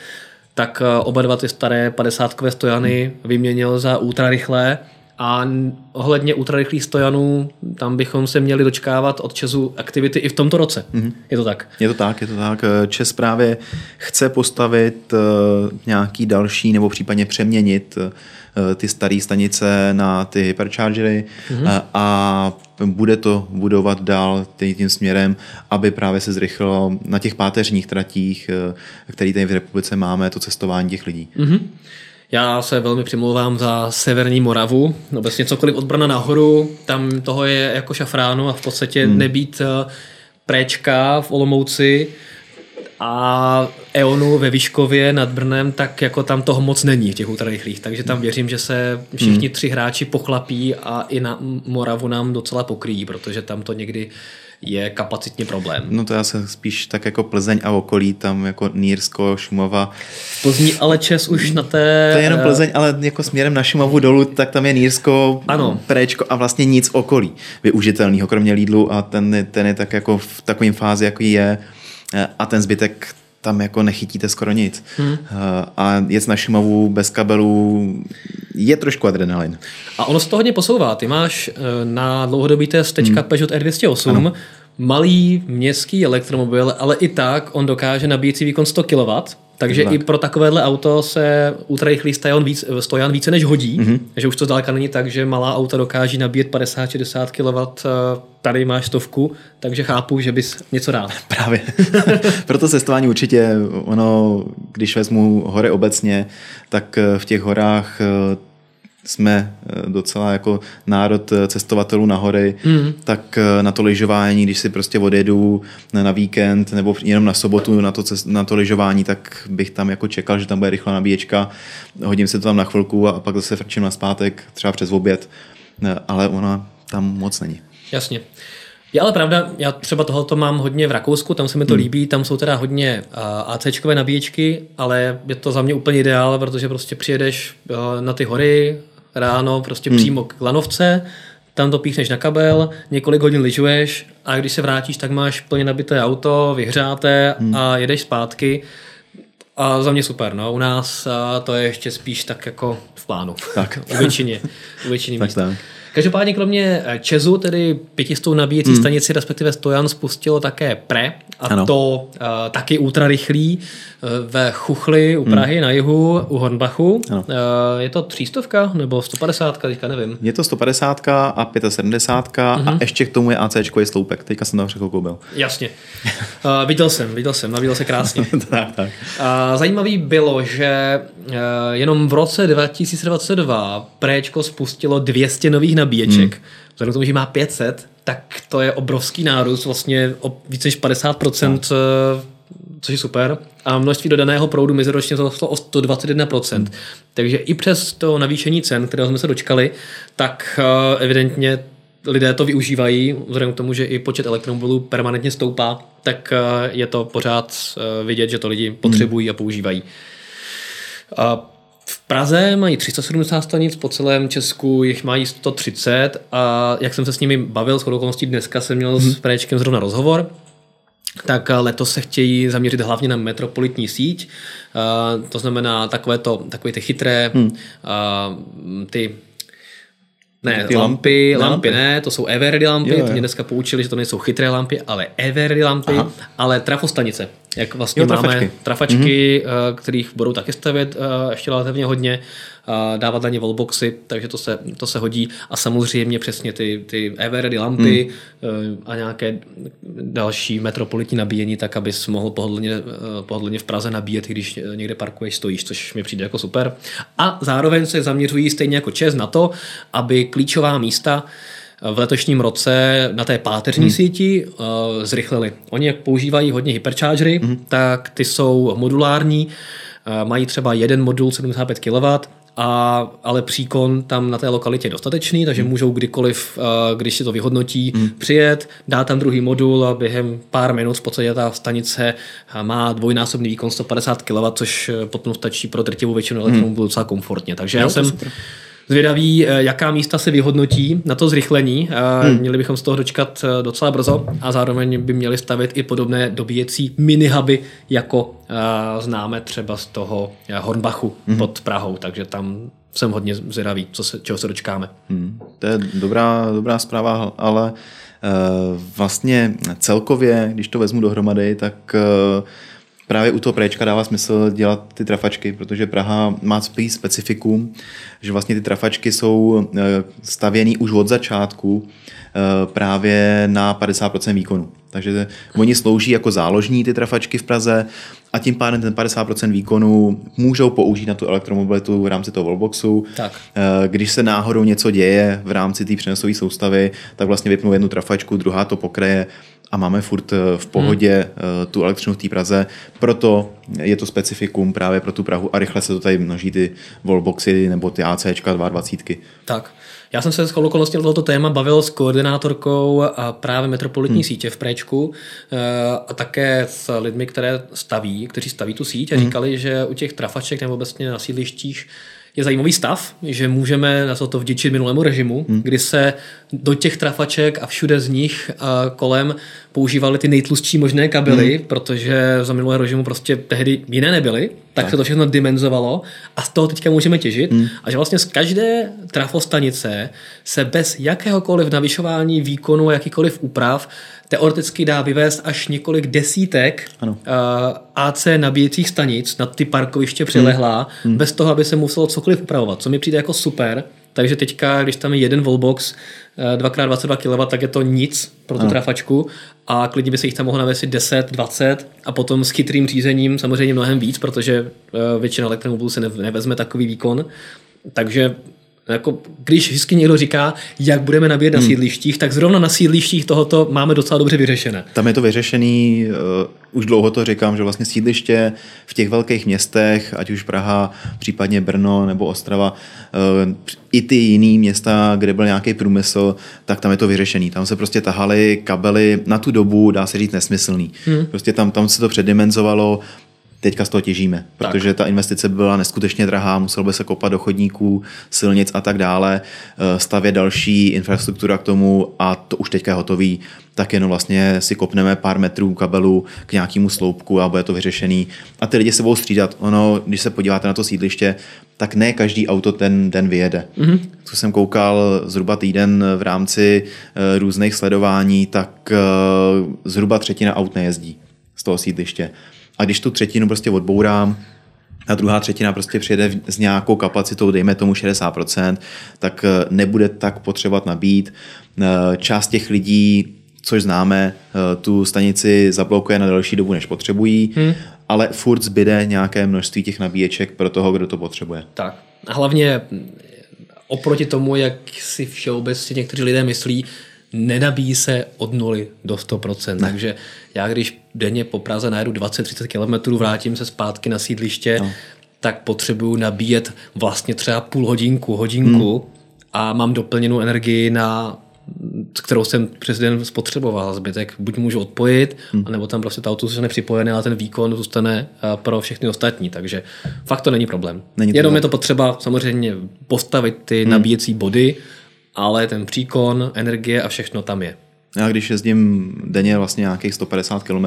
tak eh, oba dva ty staré 50 stojany vyměnil za ultrarychlé a ohledně ultrarychlých stojanů, tam bychom se měli dočkávat od Česu aktivity i v tomto roce. Mm-hmm. Je to tak? Je to tak, je to tak. Čes právě chce postavit uh, nějaký další nebo případně přeměnit ty staré stanice na ty hyperchargery mm-hmm. a bude to budovat dál tím směrem, aby právě se zrychlilo na těch páteřních tratích, které tady v republice máme, to cestování těch lidí. Mm-hmm. Já se velmi přimlouvám za Severní Moravu. Obecně cokoliv od Brna nahoru, tam toho je jako šafránu a v podstatě hmm. nebýt préčka v Olomouci a Eonu ve Výškově nad Brnem, tak jako tam toho moc není v těch ultrarychlých, takže tam věřím, že se všichni hmm. tři hráči pochlapí a i na Moravu nám docela pokryjí, protože tam to někdy je kapacitně problém. No to já se spíš tak jako Plzeň a okolí, tam jako Nýrsko, Šumava. V Plzni ale Čes už na té... To je jenom Plzeň, ale jako směrem na Šumavu dolů, tak tam je Nýrsko, ano. Préčko a vlastně nic okolí využitelného, kromě Lidlu a ten, ten je tak jako v takovém fázi, jaký je a ten zbytek tam jako nechytíte skoro nic. Hmm. A jet na Šumavu bez kabelů je trošku adrenalin. A ono se to hodně posouvá. Ty máš eh, na dlouhodobý test teďka hmm. Peugeot R208, ano. malý městský elektromobil, ale i tak on dokáže nabíjecí výkon 100 kW, takže tak. i pro takovéhle auto se ultrarychlý stojan, víc, stojan více než hodí, mm-hmm. že už to zdaleka není tak, že malá auta dokáží nabíjet 50-60 kW, tady máš stovku, takže chápu, že bys něco rád. *laughs* Právě. *laughs* Proto cestování určitě, ono, když vezmu hory obecně, tak v těch horách jsme eh, docela jako národ eh, cestovatelů na hory, mm. tak eh, na to lyžování, když si prostě odjedu na víkend nebo jenom na sobotu na to, na to lyžování, tak bych tam jako čekal, že tam bude rychlá nabíječka, hodím se to tam na chvilku a pak zase frčím na zpátek, třeba přes oběd, ale ona tam moc není. Jasně. Je ale pravda, já třeba tohoto mám hodně v Rakousku, tam se mi to hmm. líbí, tam jsou teda hodně ACčkové nabíječky, ale je to za mě úplně ideál, protože prostě přijedeš na ty hory, ráno prostě hmm. přímo k lanovce, tam to píchneš na kabel, několik hodin lyžuješ a když se vrátíš, tak máš plně nabité auto, vyhřáté hmm. a jedeš zpátky. A za mě super, no. U nás to je ještě spíš tak jako v plánu. Tak. u většině, u většiny *laughs* tak, míst. tak. Každopádně kromě eh, Česu, tedy pětistou nabíjecí hmm. stanici, respektive Stojan spustilo také Pre, a ano. to uh, taky ultrarychlý uh, ve Chuchli u Prahy hmm. na jihu, u Hornbachu. Uh, je to třístovka nebo 150, teďka nevím. Je to 150 a 75 hmm. a mhm. ještě k tomu je AC je sloupek. Teďka jsem tam chvilku byl. Jasně. Uh, viděl jsem, viděl jsem, nabíjel se krásně. *laughs* tak, tak. Uh, zajímavý bylo, že uh, jenom v roce 2022 Préčko spustilo 200 nových nabíječek. Hmm. Vzhledem k tomu, že má 500, tak to je obrovský nárůst, vlastně o více než 50%, no. což je super. A množství dodaného proudu meziročně zarostlo o 121%. Hmm. Takže i přes to navýšení cen, kterého jsme se dočkali, tak eh, evidentně lidé to využívají, vzhledem k tomu, že i počet elektromobilů permanentně stoupá, tak eh, je to pořád vidět, že to lidi potřebují a používají. A Praze mají 370 stanic, po celém Česku jich mají 130 a jak jsem se s nimi bavil, s okolností dneska jsem měl hmm. s Prečkem zrovna rozhovor, tak letos se chtějí zaměřit hlavně na metropolitní síť, to znamená takové, to, takové ty chytré, hmm. ty ne, ty lampy, lampy, lampy ne, to jsou Everready lampy, jo, jo. to mě dneska poučili, že to nejsou chytré lampy, ale Everready lampy, Aha. ale trafostanice. Jak vlastně jo, máme trafačky, trafačky mm-hmm. kterých budou taky stavět eh, ještě relativně hodně, dávat na ně wallboxy, takže to se, to se hodí. A samozřejmě přesně ty, ty Everready lampy mm. a nějaké další metropolitní nabíjení, tak abys mohl pohodlně, pohodlně v Praze nabíjet, když někde parkuješ, stojíš, což mi přijde jako super. A zároveň se zaměřují stejně jako ČES na to, aby klíčová místa v letošním roce na té páteřní hmm. síti uh, zrychlili. Oni jak používají hodně hyperchargery, hmm. tak ty jsou modulární, uh, mají třeba jeden modul 75 kW, a, ale příkon tam na té lokalitě je dostatečný, takže hmm. můžou kdykoliv, uh, když si to vyhodnotí, hmm. přijet, dát tam druhý modul a během pár minut v podstatě ta stanice má dvojnásobný výkon 150 kW, což potom stačí pro drtivou většinu elektromobilů hmm. docela komfortně. Takže jo, já jsem super zvědavý, eh, jaká místa se vyhodnotí na to zrychlení. Eh, hmm. Měli bychom z toho dočkat eh, docela brzo a zároveň by měli stavět i podobné dobíjecí minihuby, jako známe třeba z toho Hornbachu hmm. pod Prahou, takže tam jsem hodně zvědavý, co se, čeho se dočkáme. Hmm. To je dobrá, dobrá zpráva, ale vlastně celkově, když to vezmu dohromady, tak právě u toho préčka dává smysl dělat ty trafačky, protože Praha má spíš specifikum, že vlastně ty trafačky jsou eh, stavěný už od začátku eh, právě na 50% výkonu. Takže oni slouží jako záložní ty trafačky v Praze a tím pádem ten 50% výkonu můžou použít na tu elektromobilitu v rámci toho wallboxu. Tak. Eh, když se náhodou něco děje v rámci té přenosové soustavy, tak vlastně vypnou jednu trafačku, druhá to pokreje a máme furt eh, v pohodě hmm. tu elektřinu v té Praze. Proto je to specifikum právě pro tu Prahu a rychle se to tady množí ty wallboxy nebo ty ACčka 22. Tak. Já jsem se s okolností tohoto téma bavil s koordinátorkou a právě metropolitní hmm. sítě v Préčku eh, a také s lidmi, které staví, kteří staví tu síť a hmm. říkali, že u těch trafaček nebo obecně na sídlištích je zajímavý stav, že můžeme na to vděčit minulému režimu, hmm. kdy se do těch trafaček a všude z nich a kolem používali ty nejtlustší možné kabely, hmm. protože za minulého režimu prostě tehdy jiné nebyly, tak, tak se to všechno dimenzovalo a z toho teďka můžeme těžit. Hmm. A že vlastně z každé trafostanice se bez jakéhokoliv navyšování výkonu a jakýkoliv úprav teoreticky dá vyvést až několik desítek ano. Uh, AC nabíjecích stanic na ty parkoviště přilehlá, hmm. hmm. bez toho, aby se muselo cokoliv upravovat, co mi přijde jako super. Takže teďka, když tam je jeden wallbox 2x22 kW, tak je to nic pro tu ano. trafačku a klidně by se jich tam mohlo navěsit 10, 20 a potom s chytrým řízením samozřejmě mnohem víc, protože uh, většina elektromobilů se nevezme takový výkon. Takže jako, když vždycky někdo říká, jak budeme nabíjet na hmm. sídlištích, tak zrovna na sídlištích tohoto máme docela dobře vyřešené. Tam je to vyřešený, uh, už dlouho to říkám, že vlastně sídliště v těch velkých městech, ať už Praha, případně Brno nebo Ostrava, uh, i ty jiný města, kde byl nějaký průmysl, tak tam je to vyřešený. Tam se prostě tahaly kabely na tu dobu, dá se říct, nesmyslný. Hmm. Prostě tam, tam se to předimenzovalo, teďka z toho těžíme, protože ta investice byla neskutečně drahá, muselo by se kopat do chodníků, silnic a tak dále, eh, stavět další infrastruktura k tomu a to už teďka je hotový, tak jenom vlastně si kopneme pár metrů kabelu k nějakému sloupku a bude to vyřešený. A ty lidi se budou střídat. Ono, když se podíváte na to sídliště, tak ne každý auto ten den vyjede. Mm-hmm. Co jsem koukal zhruba týden v rámci uh, různých sledování, tak uh, zhruba třetina aut nejezdí z toho sídliště. A když tu třetinu prostě odbourám, a druhá třetina prostě přijede s nějakou kapacitou, dejme tomu 60%, tak eh, nebude tak potřebovat nabít. Část těch lidí což známe, eh, tu stanici zablokuje na delší dobu, než potřebují, hmm. ale furt zbyde nějaké množství těch nabíječek pro toho, kdo to potřebuje. Tak. A hlavně oproti tomu, jak si všeobecně někteří lidé myslí, nenabíjí se od nuly do 100%. Ne. Takže já když denně po Praze najedu 20-30 km, vrátím se zpátky na sídliště, no. tak potřebuju nabíjet vlastně třeba půl hodinku, hodinku hmm. a mám doplněnou energii na kterou jsem přes den spotřeboval. Zbytek buď můžu odpojit, hmm. anebo tam prostě to auto zůstane připojené, ale ten výkon zůstane eh, pro všechny ostatní. Takže fakt to není problém. Není to Jenom tak. je to potřeba samozřejmě postavit ty hmm. nabíjecí body, ale ten příkon, energie a všechno tam je. Já když jezdím denně vlastně nějakých 150 km,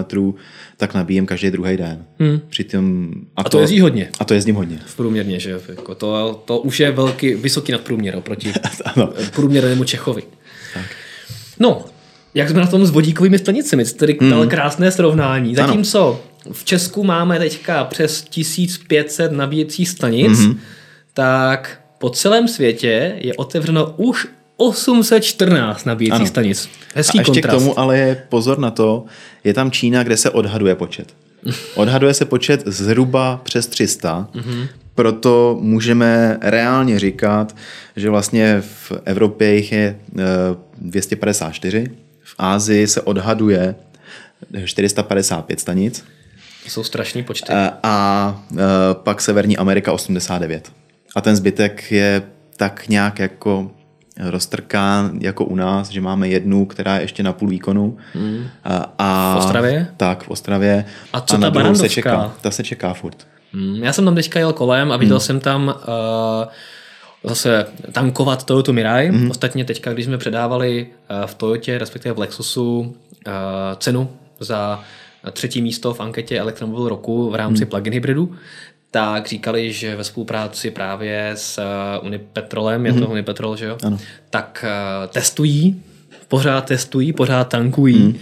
tak nabíjem každý druhý den. Hmm. Přitom, a, a to, to jezdí hodně. A to jezdím hodně. V průměrně, že jako to, to už je velký, vysoký nadprůměr oproti *laughs* průměrnému Čechovi. Tak. No, jak jsme na tom s vodíkovými stanicemi, to tedy mm. krásné srovnání. Zatímco v Česku máme teďka přes 1500 nabíjecích stanic, mm-hmm. tak po celém světě je otevřeno už 814 nabíjecích ano. stanic. Hezký A ještě kontrast. k tomu ale je pozor na to, je tam Čína, kde se odhaduje počet. *laughs* Odhaduje se počet zhruba přes 300, mm-hmm. proto můžeme reálně říkat, že vlastně v Evropě jich je 254, eh, v Ázii se odhaduje 455 stanic. To jsou strašný počty. A, a eh, pak Severní Amerika 89. A ten zbytek je tak nějak jako roztrkán jako u nás, že máme jednu, která je ještě na půl výkonu. Hmm. A, a, v Ostravě? Tak, v Ostravě. A co a ta druhou se čeká. Ta se čeká furt. Hmm. Já jsem tam teďka jel kolem a viděl hmm. jsem tam uh, zase tankovat Toyota Mirai. Hmm. Ostatně teďka, když jsme předávali uh, v Toyotě, respektive v Lexusu, uh, cenu za třetí místo v anketě Elektromobil roku v rámci hmm. plug-in hybridu, tak říkali, že ve spolupráci právě s uh, Unipetrolem, je mm-hmm. to mhm. Unipetrol, že jo? Ano. Tak uh, testují, pořád testují, pořád tankují, mm.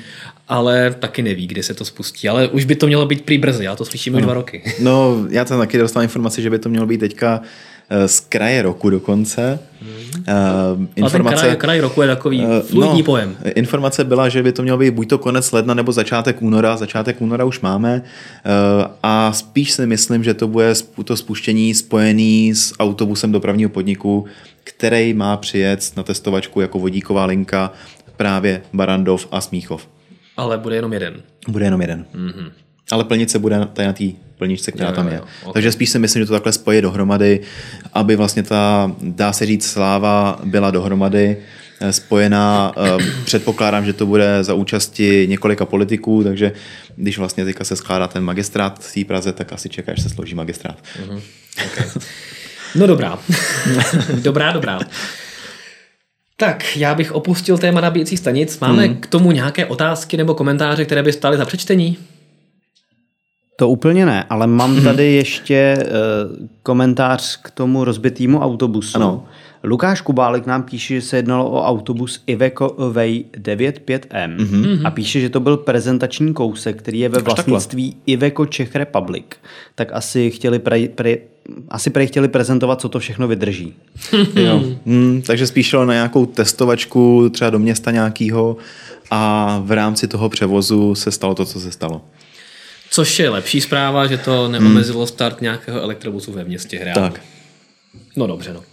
ale taky neví, kdy se to spustí. Ale už by to mělo být prý brzy, já to slyším už dva roky. *laughs* No, já tam taky dostal informaci, že by to mělo být teďka Eh, z kraje roku dokonce. Hmm. Informace, A ten kraj, kraj roku je takový uh, fluidní no, pojem. Informace byla, že by to mělo být buď to konec ledna nebo začátek února. Začátek února už máme uh, a spíš si myslím, že to bude to spuštění spojený s autobusem dopravního podniku, který má přijet na testovačku jako vodíková linka právě Barandov a Smíchov. Ale bude jenom jeden. Bude jenom jeden. Mm-hmm. Ale plnit se bude tady na té plničce, která jo, tam je. Jo, okay. Takže spíš si myslím, že to takhle spojí dohromady, aby vlastně ta, dá se říct, sláva byla dohromady eh, spojená. Eh, předpokládám, že to bude za účasti několika politiků, takže když vlastně teďka se skládá ten magistrát v té Praze, tak asi čeká, že se složí magistrát. Uh-huh. Okay. No dobrá. *laughs* dobrá, dobrá. Tak, já bych opustil téma nabíjecích stanic. Máme hmm. k tomu nějaké otázky nebo komentáře, které by stály za přečtení? To úplně ne, ale mám mhm. tady ještě uh, komentář k tomu rozbitýmu autobusu. Ano. Lukáš Kubálek nám píše, že se jednalo o autobus Iveco Way 95M mm-hmm. a píše, že to byl prezentační kousek, který je ve vlastnictví Iveco Czech Republic. Tak asi chtěli pre, pre, asi prej chtěli prezentovat, co to všechno vydrží. *laughs* jo. Hmm, takže spíš šlo na nějakou testovačku, třeba do města nějakého a v rámci toho převozu se stalo to, co se stalo. Což je lepší zpráva, že to neomezilo hmm. start nějakého elektrobusu ve městě hry. Tak. No dobře, no.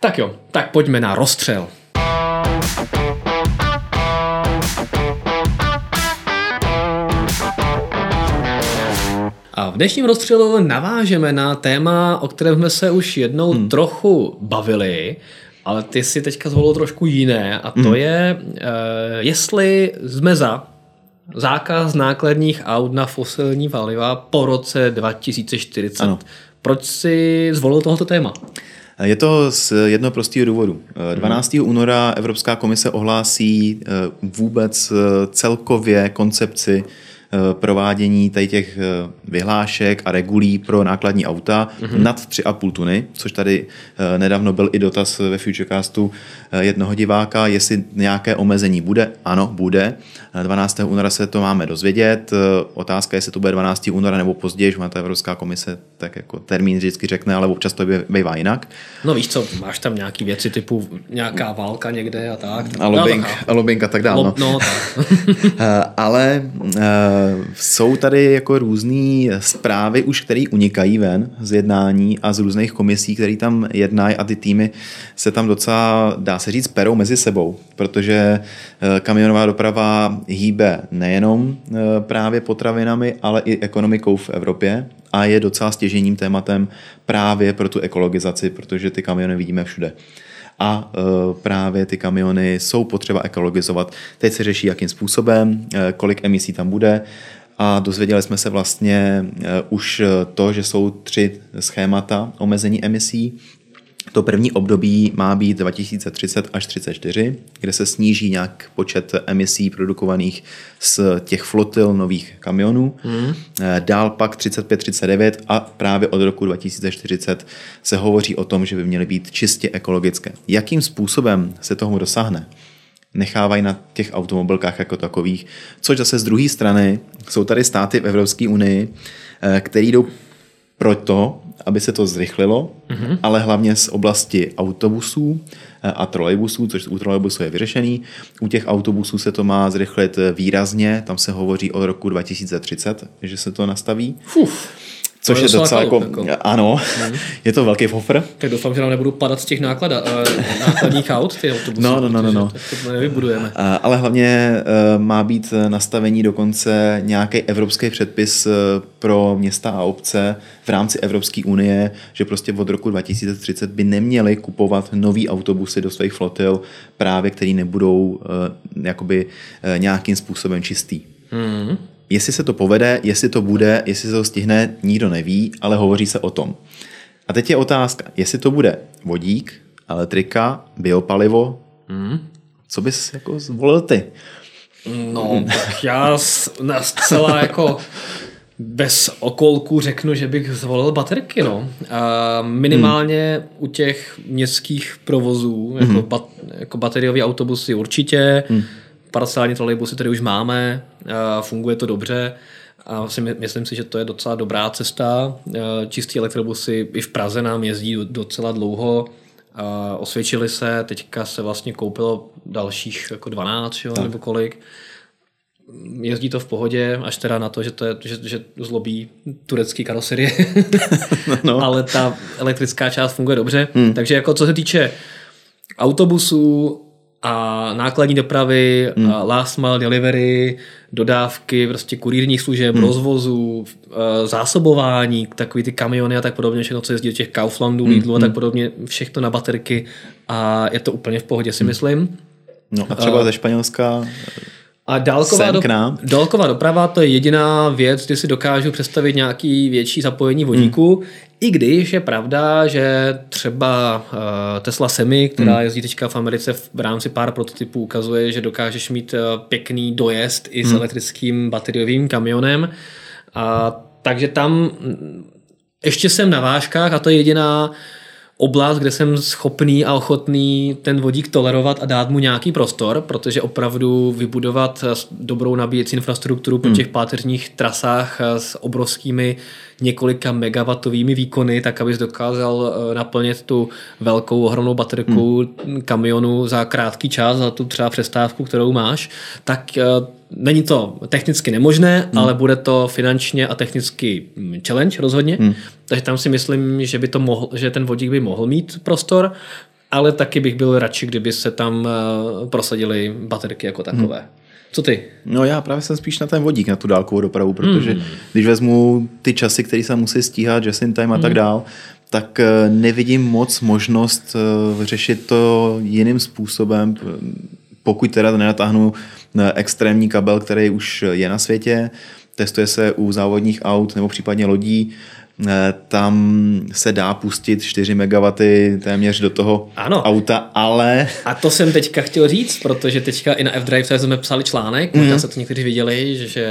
Tak jo, tak pojďme na rozstřel. A v dnešním rozstřelu navážeme na téma, o kterém jsme se už jednou hmm. trochu bavili, ale ty si teďka zvolil trošku jiné a to hmm. je, uh, jestli jsme za zákaz nákladních aut na fosilní paliva po roce 2040. Ano. Proč si zvolil tohoto téma? Je to z jednoho prostého důvodu. 12. Hmm. února Evropská komise ohlásí eh, vůbec eh, celkově koncepci provádění tady těch eh, vyhlášek a regulí pro nákladní auta mm-hmm. nad 3,5 tuny, což tady eh, nedávno byl i dotaz ve Futurecastu jednoho diváka, jestli nějaké omezení bude. Ano, bude. 12. února se to máme dozvědět. Otázka, jestli to bude 12. února nebo později, že má ta Evropská komise tak jako termín vždycky řekne, ale občas to bývá jinak. No víš co, máš tam nějaký věci typu nějaká válka někde a tak. A lobbying, a, lobbying a tak dále. No, no tak. *laughs* ale jsou tady jako různé zprávy už, které unikají ven z jednání a z různých komisí, které tam jednají a ty týmy se tam docela, dá se říct, perou mezi sebou, protože eh, kamionová doprava hýbe nejenom eh, právě potravinami, ale i ekonomikou v Evropě a je docela stěžením tématem právě pro tu ekologizaci, protože ty kamiony vidíme všude a e, právě ty kamiony jsou potřeba ekologizovat. Teď se řeší, jakým způsobem, e, kolik emisí tam bude a dozvěděli jsme se vlastně e, už to, že jsou tři schémata omezení emisí. To první období má být 2030 až 34, kde se sníží nějak počet emisí produkovaných z těch flotil nových kamionů. Mm. Dál pak 35-39 a právě od roku 2040 se hovoří o tom, že by měly být čistě ekologické. Jakým způsobem se toho dosáhne? nechávají na těch automobilkách jako takových, což zase z druhé strany jsou tady státy v Evropské unii, eh, které jdou proto, aby se to zrychlilo, mm-hmm. ale hlavně z oblasti autobusů eh, a trolejbusů, což u trolejbusů je vyřešený. U těch autobusů se to má zrychlit výrazně, tam se hovoří o roku 2030, že se to nastaví. Uf. Což je docela jako, jako, ano, hmm. je to velký fofr. Tak doufám, že nám nebudu padat z těch náklada, uh, nákladních aut, ty autobusy. No, no, no, no. no. To nevybudujeme. Ale hlavně uh, má být nastavení dokonce nějaký evropský předpis pro města a obce v rámci Evropské unie, že prostě od roku 2030 by neměli kupovat nový autobusy do svých flotil, právě který nebudou jakoby nějakým způsobem čistý. Hmm. Jestli se to povede, jestli to bude, jestli se to stihne, nikdo neví, ale hovoří se o tom. A teď je otázka, jestli to bude vodík, elektrika, biopalivo, hmm. co bys jako zvolil ty? No, tak já na zcela jako bez okolků řeknu, že bych zvolil baterky. No. A minimálně hmm. u těch městských provozů, jako, hmm. bat, jako bateriové autobusy určitě, hmm parcelální trolejbusy tady už máme, funguje to dobře a myslím si, že to je docela dobrá cesta. Čistý elektrobusy i v Praze nám jezdí docela dlouho, osvědčili se, teďka se vlastně koupilo dalších jako 12 jo, nebo kolik. Jezdí to v pohodě, až teda na to, že, to je, že, že zlobí turecký karoserie. *laughs* no. Ale ta elektrická část funguje dobře. Hmm. Takže jako co se týče autobusů, a nákladní dopravy, hmm. a last mile delivery, dodávky, prostě kurírních služeb, hmm. rozvozu, e, zásobování, takový ty kamiony a tak podobně, všechno, co jezdí do těch Kauflandů, hmm. Lidlu a tak hmm. podobně, všechno na baterky a je to úplně v pohodě, si hmm. myslím. No a třeba ze Španělska a dálková, do, dálková doprava to je jediná věc, kdy si dokážu představit nějaký větší zapojení vodíku, hmm. i když je pravda, že třeba uh, Tesla Semi, která hmm. jezdí teďka v Americe v, v rámci pár prototypů, ukazuje, že dokážeš mít uh, pěkný dojezd i s hmm. elektrickým bateriovým kamionem. A, takže tam ještě jsem na vážkách a to je jediná oblast, kde jsem schopný a ochotný ten vodík tolerovat a dát mu nějaký prostor, protože opravdu vybudovat dobrou nabíjecí infrastrukturu po hmm. těch páteřních trasách s obrovskými několika megawattovými výkony, tak abys dokázal eh, naplnit tu velkou ohromnou baterku hmm. kamionu za krátký čas, za tu třeba přestávku, kterou máš, tak eh, není to technicky nemožné, hmm. ale bude to finančně a technicky hm, challenge rozhodně. Hmm. Takže tam si myslím, že by to mohl, že ten vodík by mohl mít prostor, ale taky bych byl radši, kdyby se tam eh, prosadily baterky jako takové. Hmm. Co ty? No já právě jsem spíš na ten vodík, na tu dálkovou dopravu, protože hmm. když vezmu ty časy, které se musí stíhat, just in time a hmm. tak dál, tak eh, nevidím moc možnost eh, řešit to jiným způsobem pokud teda nenatáhnu eh, extrémní kabel, který už je na světě, testuje se u závodních aut nebo případně lodí, tam se dá pustit 4 MW téměř do toho ano. auta, ale... A to jsem teďka chtěl říct, protože teďka i na F-Drive jsme psali článek, mm. možná se to někteří viděli, že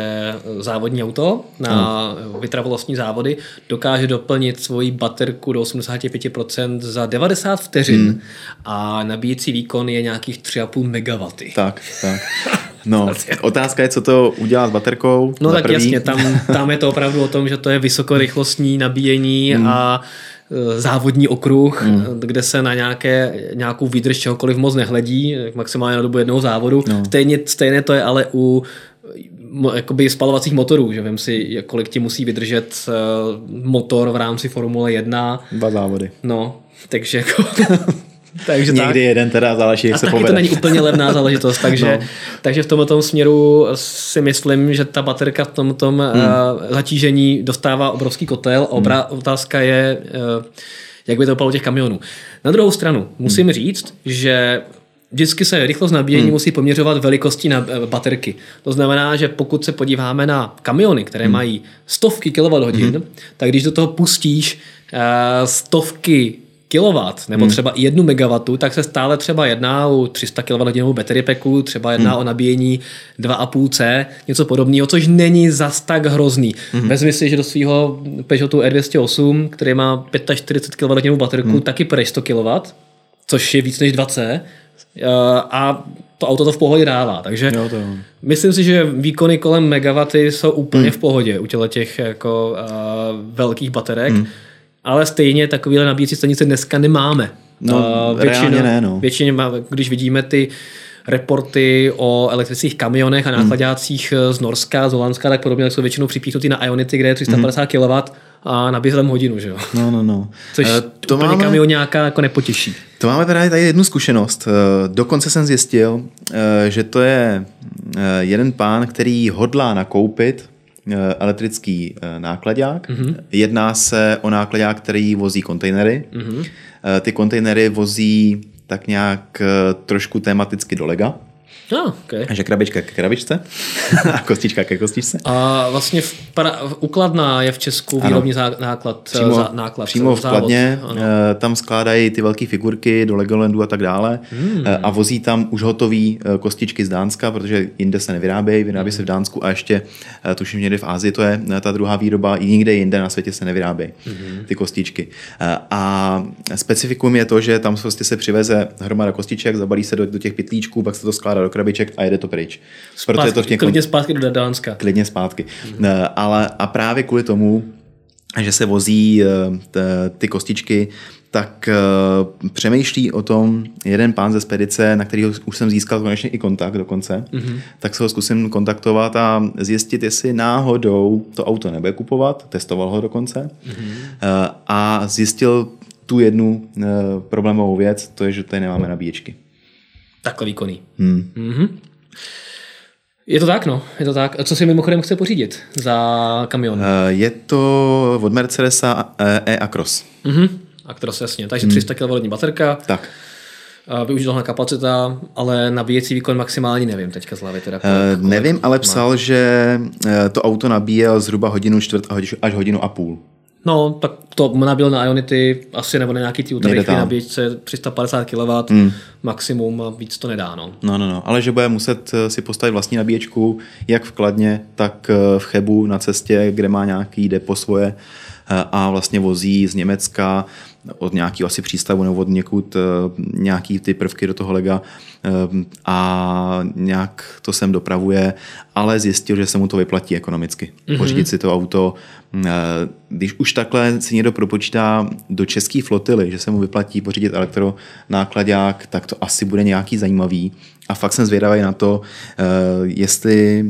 závodní auto na mm. vytrvalostní závody dokáže doplnit svoji baterku do 85% za 90 vteřin mm. a nabíjecí výkon je nějakých 3,5 MW. Tak, tak. *laughs* No, *laughs* otázka je, co to udělá s baterkou. No tak první. jasně, tam, *laughs* tam je to opravdu o tom, že to je vysokorychlostní nabíjení mm. a e, závodní okruh, mm. kde se na nějaké, nějakou výdrž čehokoliv moc nehledí, maximálně na dobu jednoho závodu. No. Stejně, stejně to je ale u jakoby spalovacích motorů, že vím si, kolik ti musí vydržet e, motor v rámci Formule 1. Dva závody. No, takže jako *laughs* *laughs* takže Někdy tak. jeden teda záleží, jak a se taky povede. to není úplně levná záležitost, *laughs* takže, no. takže v tomto směru si myslím, že ta baterka v tomto hmm. uh, zatížení dostává obrovský kotel. Obra, hmm. Otázka je, uh, jak by to bylo těch kamionů. Na druhou stranu musím hmm. říct, že vždycky se rychlost nabíjení hmm. musí poměřovat velikostí na eh, baterky. To znamená, že pokud se podíváme na kamiony, které hmm. mají stovky kWh, hmm. tak když do toho pustíš uh, stovky kW nebo hmm. třeba i jednu megawatu, tak se stále třeba jedná u 300 kWh battery packu, třeba jedná hmm. o nabíjení 2,5C, něco podobného, což není zas tak hrozný. Hmm. Vezmi si, že do svého Peugeotu R208, který má 45 kWh baterku, hmm. taky půjde 100 kW, což je víc než 2C eh, a to auto to v pohodě dává. Takže jo, to jo. myslím si, že výkony kolem megawaty jsou úplně hmm. v pohodě u těch jako uh, velkých baterek. Hmm ale stejně takovéhle nabíjecí stanice dneska nemáme. No, uh, většina, ne, no. Většině, když vidíme ty reporty o elektrických kamionech a hmm. nákladácích hmm. z Norska, z Holandska, tak podobně, tak jsou většinou připíchnutý na Ionity, kde je 350 hmm. kW a nabízem hodinu, že jo? No, no, no. Což uh, to úplně máme, kamion nějaká jako nepotěší. To máme teda tady jednu zkušenost. Eh, dokonce jsem zjistil, že to je jeden pán, který hodlá nakoupit Eh, elektrický eh, nákladák. Mm-hmm. Jedná se o nákladák, který vozí kontejnery. Mm-hmm. Ty kontejnery vozí tak nějak trošku tematicky do lega. Oh, okay. Že krabička ke krabičce *laughs* a kostička ke kostičce. A vlastně v para, ukladná je v Česku výrobní ano. základ. Přímo, za, náklad, přímo v kladně, tam skládají ty velké figurky do Legolandu a tak dále hmm. a vozí tam už hotový kostičky z Dánska, protože jinde se nevyrábějí, vyrábí hmm. se v Dánsku a ještě tuším někde v Ázii to je ta druhá výroba, i nikde jinde na světě se nevyrábějí hmm. ty kostičky. A specifikum je to, že tam prostě se přiveze hromada kostiček, zabalí se do, do těch pytlíčků, pak se to skládá do krabiček a jede to pryč. Zpátky, Proto je to v těch... Klidně zpátky do Dánska. Klidně zpátky. Mm. Ale a právě kvůli tomu, že se vozí eh, ty kostičky, tak uh, přemýšlí o tom jeden pán ze spedice, na kterého už jsem získal konečně i kontakt dokonce, mm-hmm. tak se ho zkusím kontaktovat a zjistit, jestli náhodou to auto nebude kupovat, testoval ho dokonce mm-hmm. a zjistil tu jednu problémovou věc, to je, že tady nemáme nabíječky. Takhle výkonný. Hmm. Mm-hmm. Je to tak, no. Je to tak. Co si mimochodem chce pořídit za kamion? Uh, je to od Mercedesa e-Acros. Mm-hmm. Acros, jasně. Takže 300 kW baterka. Tak. Uh, využitelná kapacita, ale nabíjecí výkon maximální nevím teďka z hlavy. Teda kolik, uh, nevím, ale psal, má. že to auto nabíjel zhruba hodinu čtvrt až hodinu a půl. No, tak to nabil na Ionity asi nebo na nějaký ty ultrarychlý nabíječce 350 kW mm. maximum a víc to nedá. No. no, no, no. Ale že bude muset eh, si postavit vlastní nabíječku, jak v Kladně, tak eh, v Chebu na cestě, kde má nějaký depo svoje eh, a vlastně vozí z Německa od nějakého asi přístavu nebo od někud nějaký ty prvky do toho lega a nějak to sem dopravuje, ale zjistil, že se mu to vyplatí ekonomicky. Mm-hmm. Pořídit si to auto, když už takhle si někdo propočítá do české flotily, že se mu vyplatí pořídit elektronákladák, tak to asi bude nějaký zajímavý. A fakt jsem zvědavý na to, jestli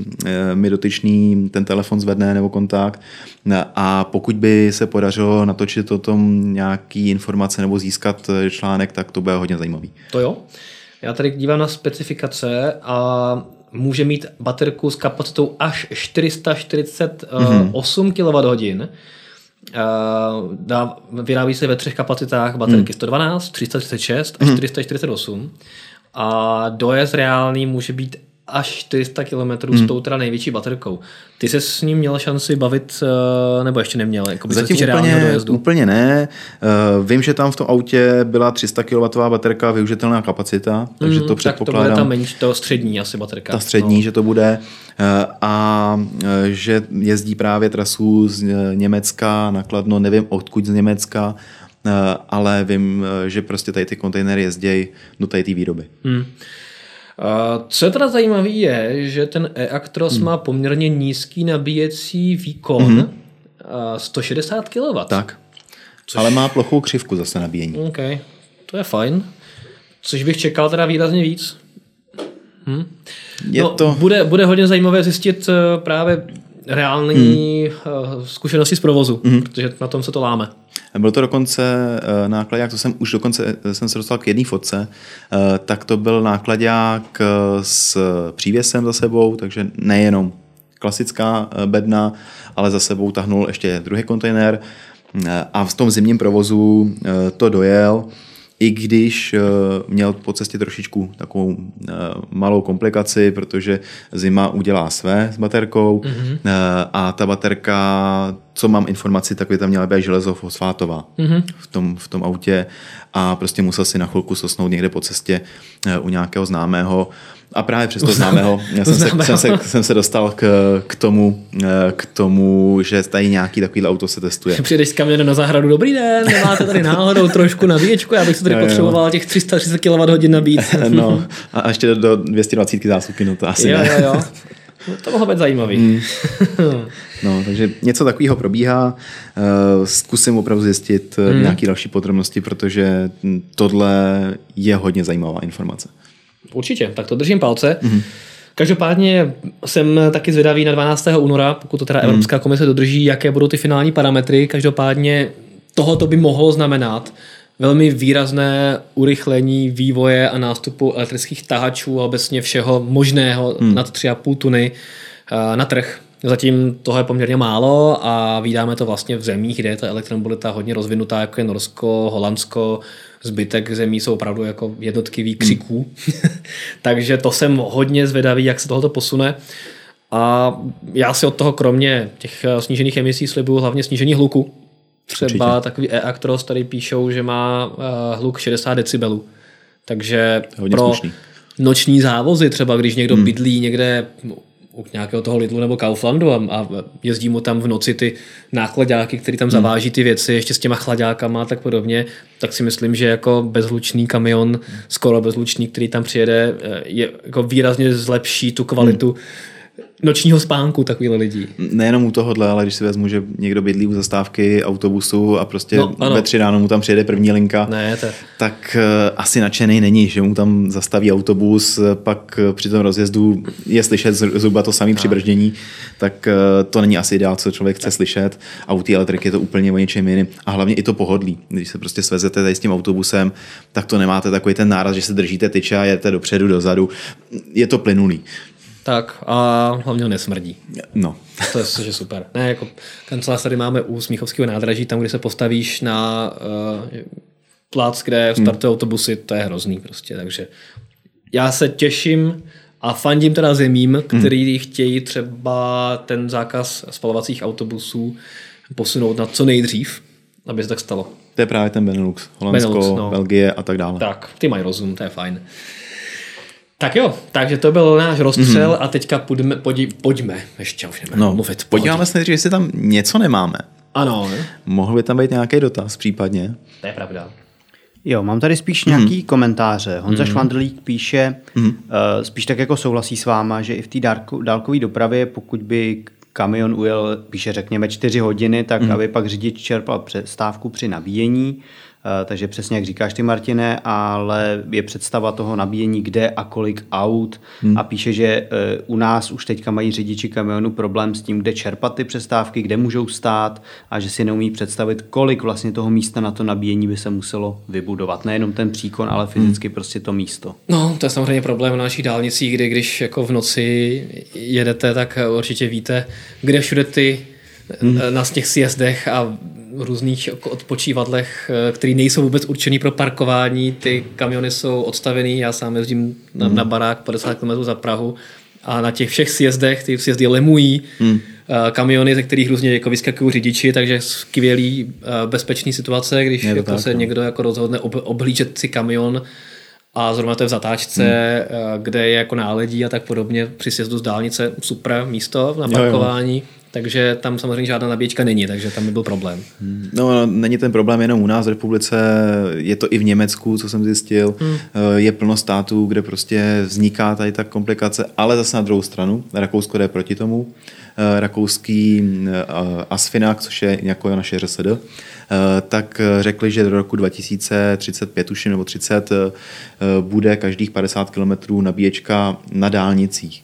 mi dotyčný ten telefon zvedne nebo kontakt. A pokud by se podařilo natočit o tom nějaký informace nebo získat článek, tak to bude hodně zajímavý. To jo. Já tady dívám na specifikace a může mít baterku s kapacitou až 448 mm-hmm. kWh. Vyrábí se ve třech kapacitách baterky mm. 112, 336 a 448. a dojezd reálný může být až 400 km hmm. s tou teda největší baterkou. Ty se s ním měl šanci bavit, eh, nebo ještě neměl? Jako Zatím úplně, dojezdu? úplně ne. Uh, vím, že tam v tom autě byla 300 kW baterka, využitelná kapacita, takže mm, to předpokládám. Tak to bude ta menší, to střední asi baterka. Ta střední, no. že to bude. Uh, a že jezdí právě trasu z Německa nakladno, nevím odkud z Německa, ale vím, že prostě tady ty kontejnery jezdí do tady té výroby. Hmm. Co je teda zajímavé je, že ten e-Actros hmm. má poměrně nízký nabíjecí výkon, hmm. 160 kW. Tak, Což... ale má plochou křivku zase nabíjení. OK, to je fajn. Což bych čekal teda výrazně víc. Hm? Je no, to... bude, bude hodně zajímavé zjistit eh, právě reální hmm. zkušenosti z provozu, hmm. protože na tom se to láme. Byl to dokonce eh, nákladák, to jsem už dokonce eh, jsem se dostal k jedné fotce, tak to byl nákladák s přívěsem za sebou, takže nejenom klasická bedna, ale za sebou tahnul ještě druhý kontejner a v tom zimním provozu to dojel i když eh, měl po cestě trošičku takovou eh, malou komplikaci, protože zima udělá své s baterkou mm-hmm. a ta baterka, co mám informaci, tak by tam měla být železofosfátová mm-hmm. v, tom, v tom autě a prostě musel si na chvilku sosnout někde po cestě u nějakého známého a právě přes to známého já jsem, se, jsem, se, jsem se dostal k, k, tomu, k tomu, že tady nějaký takový auto se testuje. *laughs* Přijdeš s kamionem na zahradu, dobrý den, nemáte tady náhodou trošku nabíječku, já bych se tady jo, potřeboval jo. těch 330 kWh nabít. no a ještě do, do 220 zásuvky, no to asi jo, ne. Jo, jo. No, to mohlo být zajímavý. Mm. *laughs* No, takže něco takového probíhá. Zkusím opravdu zjistit mm. nějaké další podrobnosti, protože tohle je hodně zajímavá informace. Určitě, tak to držím palce. Mm-hmm. Každopádně jsem taky zvědavý na 12. února, pokud to teda mm. Evropská komise dodrží, jaké budou ty finální parametry. Každopádně tohoto by mohlo znamenat velmi výrazné urychlení vývoje a nástupu elektrických tahačů a obecně všeho možného mm. nad 3,5 tuny eh, na trh. Zatím toho je poměrně málo a vydáme to vlastně v zemích, kde je ta elektromobilita hodně rozvinutá, jako je Norsko, Holandsko, zbytek zemí jsou opravdu jako jednotky výkřiků. Hmm. *laughs* Takže to jsem hodně zvědavý, jak se tohoto posune. A já si od toho kromě těch eh, snížených emisí slibuju hlavně snížení hluku. Třeba Určitě. takový e-Actros tady píšou, že má uh, hluk 60 decibelů. Takže pro slušný. noční závozy, třeba když někdo hmm. bydlí někde u nějakého toho Lidlu nebo Kauflandu a, a jezdí mu tam v noci ty nákladáky, který tam zaváží ty věci ještě s těma chladákama a tak podobně, tak si myslím, že jako bezhlučný kamion, skoro bezhlučný, který tam přijede, je jako výrazně zlepší tu kvalitu hmm nočního spánku takovýhle lidí. Nejenom u tohohle, ale když si vezmu, že někdo bydlí u zastávky autobusu a prostě no, ve tři ráno mu tam přijede první linka, ne, to... tak uh, asi nadšený není, že mu tam zastaví autobus, pak uh, při tom rozjezdu je slyšet zhruba to samé no. přibrždění, tak uh, to není asi ideál, co člověk chce slyšet. A u té elektriky je to úplně o něčem jiným. A hlavně i to pohodlí. Když se prostě svezete tady s tím autobusem, tak to nemáte takový ten náraz, že se držíte tyče a jedete dopředu, dozadu. Je to plynulý. Tak a hlavně ho nesmrdí. No. To je že super. Ne, jako kancelář tady máme u Smíchovského nádraží, tam, kde se postavíš na uh, plac, kde hmm. startují autobusy, to je hrozný prostě, takže já se těším a fandím teda zemím, hmm. který hmm. chtějí třeba ten zákaz spalovacích autobusů posunout na co nejdřív, aby se tak stalo. To je právě ten Benelux, Holandsko, Benelux, no. Belgie a tak dále. Tak, ty mají rozum, to je fajn. Tak jo, takže to byl náš rozstřel mm-hmm. a teďka půjdeme, pojď, pojďme, ještě už no, mluvit. Podíváme se nejdřív, jestli tam něco nemáme. Ano. Mohl by tam být nějaký dotaz případně? To je pravda. Jo, mám tady spíš nějaký mm. komentáře. Honza mm. Švandlík píše, mm. uh, spíš tak jako souhlasí s váma, že i v té dálkové dopravě, pokud by kamion ujel, píše řekněme čtyři hodiny, tak mm. aby pak řidič čerpal přestávku při nabíjení, takže přesně jak říkáš ty, Martine, ale je představa toho nabíjení kde a kolik aut hmm. a píše, že eh, u nás už teďka mají řidiči kamionu problém s tím, kde čerpat ty přestávky, kde můžou stát a že si neumí představit, kolik vlastně toho místa na to nabíjení by se muselo vybudovat. Nejenom ten příkon, ale fyzicky hmm. prostě to místo. No, to je samozřejmě problém na našich dálnicích, kdy když jako v noci jedete, tak určitě víte, kde všude ty hmm. na těch sjezdech a různých jako odpočívadlech, eh, které nejsou vůbec určený pro parkování. Ty kamiony jsou odstavený, já sám jezdím na, mm. na barák 50 km za Prahu a na těch všech sjezdech, ty sjezdy lemují mm. kamiony, ze kterých různě jako vyskakují řidiči, takže skvělý bezpečný situace, když jako tak, se no. někdo jako rozhodne ob, obhlížet si kamion a zrovna to je v zatáčce, hmm. kde je jako náledí a tak podobně při sjezdu z dálnice super místo na parkování. Jo, jo. Takže tam samozřejmě žádná nabíječka není, takže tam by byl problém. Hmm. No, není ten problém jenom u nás v republice, je to i v Německu, co jsem zjistil. Hmm. Eh, je plno států, kde prostě vzniká tady ta komplikace, ale zase na druhou stranu, Rakousko jde proti tomu. Eh, rakouský eh, ASFINAG, což je jako naše ŘSD, tak řekli, že do roku 2035 už nebo 30 bude každých 50 km nabíječka na dálnicích.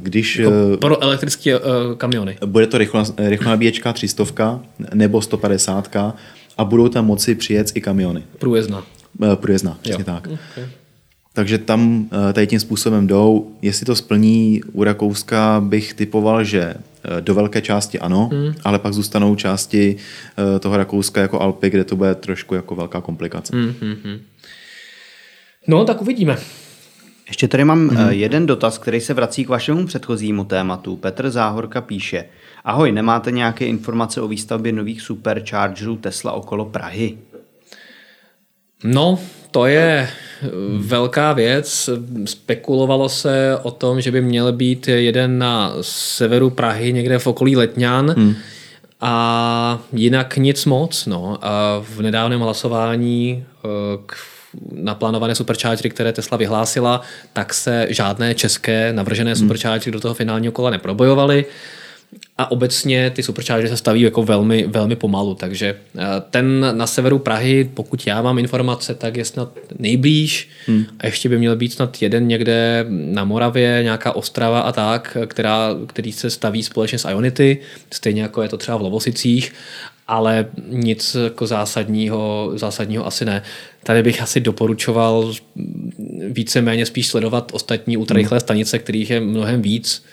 Když, jako pro elektrické uh, kamiony. Bude to rychlo, nabíječka 300 nebo 150 a budou tam moci přijet i kamiony. Průjezdná. Průjezdná, přesně jo. tak. Okay. Takže tam tady tím způsobem jdou. Jestli to splní u Rakouska, bych typoval, že do velké části ano, hmm. ale pak zůstanou části toho Rakouska jako Alpy, kde to bude trošku jako velká komplikace. Hmm, hmm, hmm. No, tak uvidíme. Ještě tady mám mm-hmm. jeden dotaz, který se vrací k vašemu předchozímu tématu. Petr Záhorka píše, ahoj, nemáte nějaké informace o výstavbě nových superchargerů Tesla okolo Prahy? No, to je eh, velká věc. Spekulovalo se o tom, že by měl být jeden na severu Prahy, někde v okolí Letňan. Hmm. A jinak nic moc. No. A v nedávném hlasování eh, k naplánované superchargery, které Tesla vyhlásila, tak se žádné české navržené hmm. superchargery do toho finálního kola neprobojovaly. A obecně ty superchargery se staví jako velmi, velmi pomalu, takže eh, ten na severu Prahy, pokud já mám informace, tak je snad nejblíž hmm. a ještě by měl být snad jeden někde na Moravě, nějaká Ostrava a tak, která, který se staví společně s Ionity, stejně jako je to třeba v Lovosicích ale nic jako zásadního, zásadního asi ne. Tady bych asi doporučoval víceméně spíš sledovat ostatní ultrarychlé hmm. stanice, kterých je mnohem víc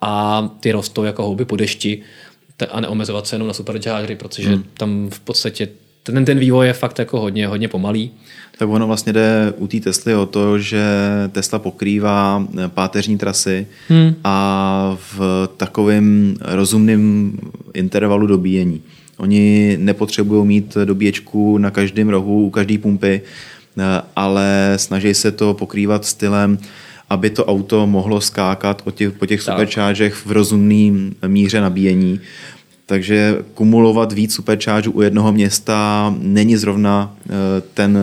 a ty rostou jako houby po dešti a neomezovat se jenom na superchargery, protože hmm. tam v podstatě ten, ten vývoj je fakt jako hodně, hodně pomalý. Tak ono vlastně jde u té Tesly o to, že Tesla pokrývá páteřní trasy hmm. a v takovém rozumném intervalu dobíjení. Oni nepotřebují mít dobíječku na každém rohu, u každé pumpy, eh, ale snaží se to pokrývat stylem, aby to auto mohlo skákat po těch, po těch superchargech v rozumném míře nabíjení. Takže kumulovat víc superchargeů u jednoho města není zrovna eh, ten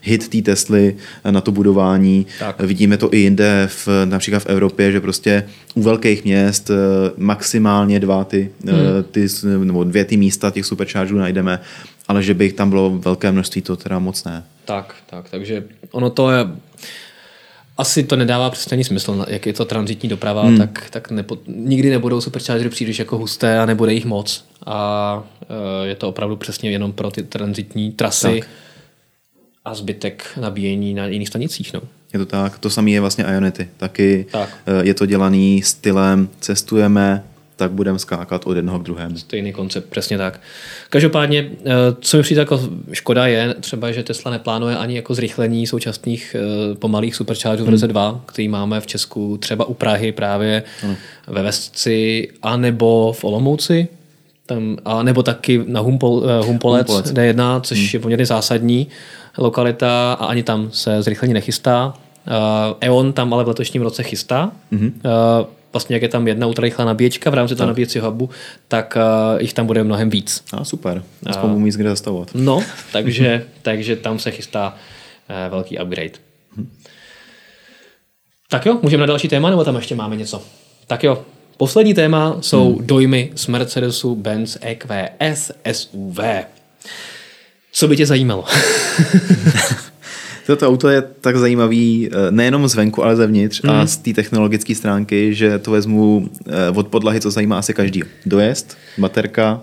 hit té Tesly na to budování. Tak. Vidíme to i jinde, v, například v Evropě, že prostě u velkých měst eh, maximálně dva ty, eh, hmm. ty nebo dvě ty místa těch superchargeů najdeme, ale že by jich tam bylo velké množství, to teda moc ne. Tak, tak, takže ono to je asi to nedává přesně ani smysl, jak je to transitní doprava, hmm. tak, tak nepo, nikdy nebudou superchargery příliš jako husté a nebude jich moc. A e, je to opravdu přesně jenom pro ty transitní trasy tak. a zbytek nabíjení na jiných stanicích. No. Je to tak. To samé je vlastně Ionity. Taky tak. E, je to dělaný stylem cestujeme, tak budeme skákat od jednoho k druhému. Stejný koncept, přesně tak. Každopádně, eh, co mi přijde jako škoda je třeba, že Tesla neplánuje ani jako zrychlení současných eh, pomalých superchargerů hmm. v roce 2, který máme v Česku třeba u Prahy právě hmm. ve Vesci a nebo v Olomouci, tam, a nebo taky na Humpol, eh, Humpolec, Humpolec D1, což hmm. je poměrně zásadní lokalita a ani tam se zrychlení nechystá. Uh, E.ON tam ale v letošním roce chystá. Hmm. Uh, vlastně jak je tam jedna ultrarychlá nabíječka v rámci toho nabíjecího hubu, tak uh, jich tam bude mnohem víc. A super, aspoň uh, míst kde zastavovat. No, *laughs* takže, takže tam se chystá uh, velký upgrade. Hm. Tak jo, můžeme na další téma, nebo tam ještě máme něco? Tak jo, poslední téma jsou hmm. dojmy z Mercedesu Benz EQS SUV. Co by tě zajímalo? *laughs* Toto auto je tak zajímavý eh, nejenom zvenku, ale zevnitř mm. a mhm. z té technologické stránky, že to vezmu eh, od podlahy, co zajímá asi každý. Dojezd, baterka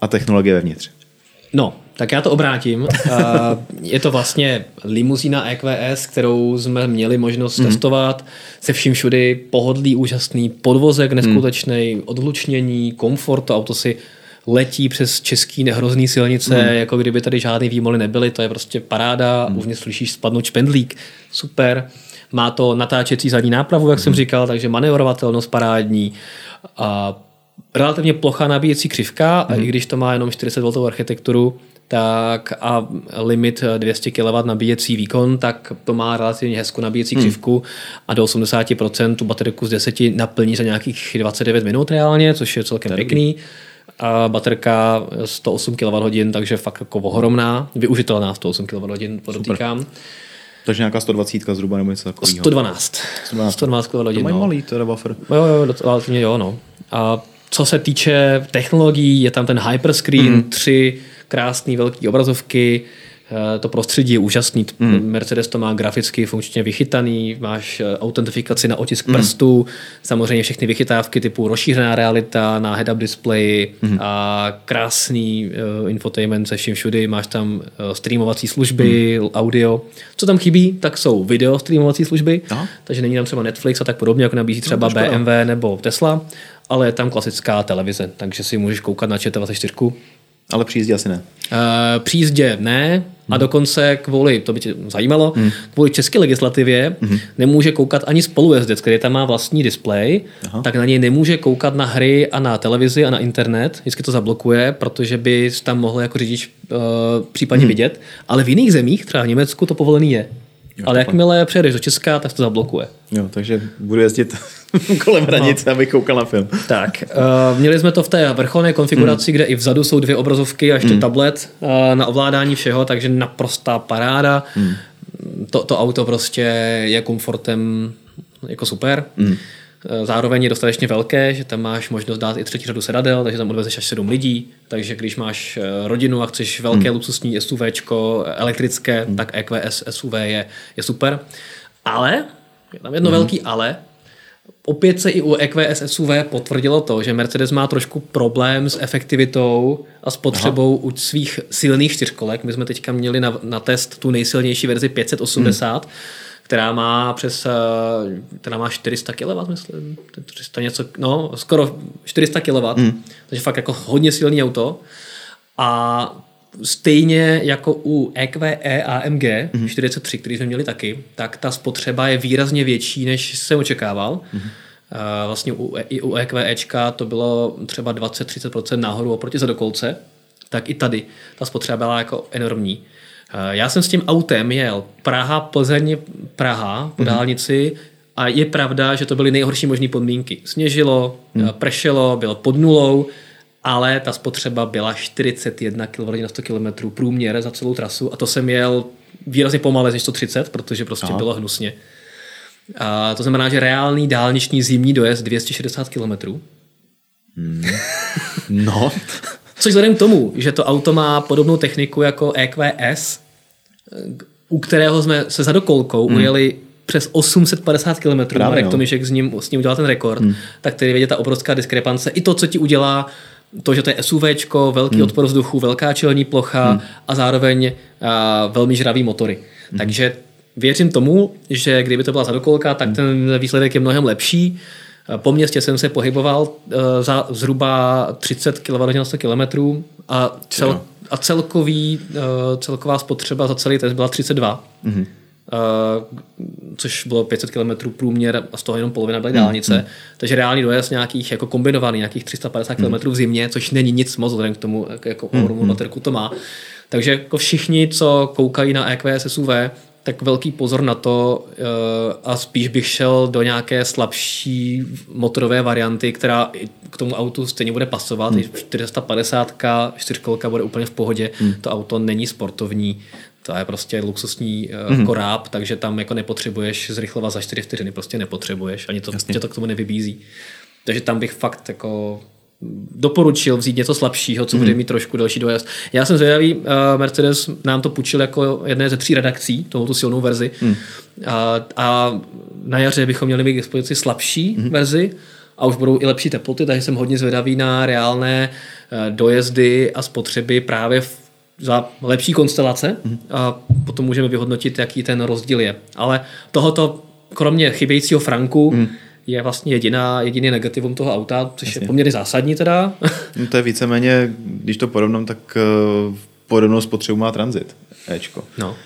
a technologie vevnitř. No, tak já to obrátím. je to vlastně limuzína EQS, kterou jsme měli možnost mm. testovat. Se vším všudy pohodlý, úžasný, podvozek neskutečný, mm. odlučnění, komfort. To auto si letí přes český nehrozný silnice, mm. jako kdyby tady žádný výmoly nebyly, to je prostě paráda, mm. uvnitř slyšíš spadnout špendlík, super. Má to natáčecí zadní nápravu, jak mm. jsem říkal, takže manevrovatelnost parádní. A relativně plochá nabíjecí křivka, mm. a i když to má jenom 40 V architekturu, tak a limit 200 kW nabíjecí výkon, tak to má relativně hezkou nabíjecí hmm. křivku a do 80% tu baterku z 10 naplní za nějakých 29 minut reálně, což je celkem pěkný. A baterka 108 kWh, takže fakt jako ohromná, využitelná 108 kWh, podotýkám. Super. Takže nějaká 120 zhruba nebo něco takového. 112. 112, 112 kWh. To mají no. malý teda buffer. Jo, jo, relativně jo, no. A co se týče technologií, je tam ten hyperscreen mm. 3 krásný velký obrazovky, to prostředí je úžasný. Mm. Mercedes to má graficky funkčně vychytaný, máš eh, autentifikaci na otisk mm. prstů, samozřejmě všechny vychytávky typu rozšířená realita na head-up displeji mm. a krásný uh, infotainment se vším všudy, máš tam uh, streamovací služby, mm. audio. Co tam chybí, tak jsou video streamovací služby, no. takže není tam třeba Netflix a tak podobně, jako nabízí no, třeba no, BMW nebo Tesla, ale je tam klasická televize, takže si můžeš koukat na ČT24 ale při jízdě asi ne. Uh, při jízdě ne a hmm. dokonce kvůli, to by tě zajímalo, hmm. kvůli české legislativě hmm. nemůže koukat ani spolujezdec, který tam má vlastní displej, Aha. tak na něj nemůže koukat na hry a na televizi a na internet, vždycky to zablokuje, protože by tam mohl jako řidič uh, případně hmm. vidět, ale v jiných zemích, třeba v Německu, to povolený je. Jo, Ale jakmile přejdeš do Česka, tak to zablokuje. Jo, takže budu jezdit *laughs* kolem hranice, no. abych koukal na film. Tak, uh, měli jsme to v té vrcholné konfiguraci, mm. kde i vzadu jsou dvě obrazovky a ještě mm. tablet uh, na ovládání všeho, takže naprostá paráda. Mm. To, to auto prostě je komfortem jako super. Mm. Eh, zároveň je dostatečně velké, že tam máš možnost dát i třetí řadu sedadel, takže tam odvezeš až sedm lidí. Takže když máš eh, rodinu a chceš velké hmm. luxusní SUV elektrické, hmm. tak EQS SUV je, je super. Ale, je tam jedno hmm. velký ale, opět se i u EQS SUV potvrdilo to, že Mercedes má trošku problém s efektivitou a spotřebou Aha. u svých silných čtyřkolek. My jsme teďka měli na, na test tu nejsilnější verzi 580, hmm která má přes, eh, která má 400 kW, myslím, 300 něco, no, skoro 400 kW, mm. takže fakt jako hodně silný auto. A stejně jako u EQE AMG mm. 43, který jsme měli taky, tak ta spotřeba je výrazně větší, než jsem očekával. Mm. Vlastně u, i u EQEčka to bylo třeba 20-30% nahoru oproti zadokolce, tak i tady ta spotřeba byla jako enormní. Eh, já jsem s tím autem jel Praha, Plzeň, Praha po mm-hmm. dálnici a je pravda, že to byly nejhorší možné podmínky. Sněžilo, mm. pršelo, bylo pod nulou, ale ta spotřeba byla 41 kW na 100 km průměr za celou trasu a to jsem jel výrazně pomalé než 130, protože prostě Aha. bylo hnusně. A to znamená, že reálný dálniční zimní dojezd 260 km. Mm. No. *laughs* Což vzhledem k tomu, že to auto má podobnou techniku jako EQS, u kterého jsme se za dokolkou hmm. ujeli přes 850 km, Právě, Marek no. Tomišek s ním, s ním udělal ten rekord, hmm. tak tady vidět ta obrovská diskrepance. I to, co ti udělá to, že to je SUV, velký hmm. odpor vzduchu, velká čelní plocha hmm. a zároveň a, velmi žravý motory. Hmm. Takže věřím tomu, že kdyby to byla zadokolka, tak hmm. ten výsledek je mnohem lepší. Po městě jsem se pohyboval eh, za zhruba 30 kWh na 100 km a, cel, a celkový, eh, celková spotřeba za celý test byla 32. Mm-hmm. což bylo 500 km průměr a z toho jenom polovina byly dálnice. Mm. Takže reálný dojezd nějakých jako kombinovaný, nějakých 350 km mm. v zimě, což není nic moc vzhledem k tomu, jako mm. to má. Takže jako všichni, co koukají na EQS SUV, tak velký pozor na to eh, a spíš bych šel do nějaké slabší motorové varianty, která k tomu autu stejně bude pasovat. Hmm. 450 čtyřkolka bude úplně v pohodě. Hmm. To auto není sportovní, to je prostě luxusní hmm. koráb, takže tam jako nepotřebuješ zrychlovat za 4 vteřiny, prostě nepotřebuješ, ani to, tě to k tomu nevybízí. Takže tam bych fakt jako doporučil vzít něco slabšího, co mm. bude mít trošku další dojezd. Já jsem zvědavý, uh, Mercedes nám to půjčil jako jedné ze tří redakcí, tohoto silnou verzi. Mm. A, a na jaře bychom měli mít k dispozici slabší mm. verzi a už budou i lepší teploty, takže jsem hodně zvědavý na reálné uh, dojezdy a spotřeby právě v, za lepší konstelace mm. a potom můžeme vyhodnotit, jaký ten rozdíl je. Ale tohoto, kromě chybějícího franku, mm je vlastně jediná, jediný negativum toho auta, což Jasně. je poměrně zásadní teda. No to je víceméně, když to porovnám, tak uh, podobnou spotřebu má Transit. Ečko. No.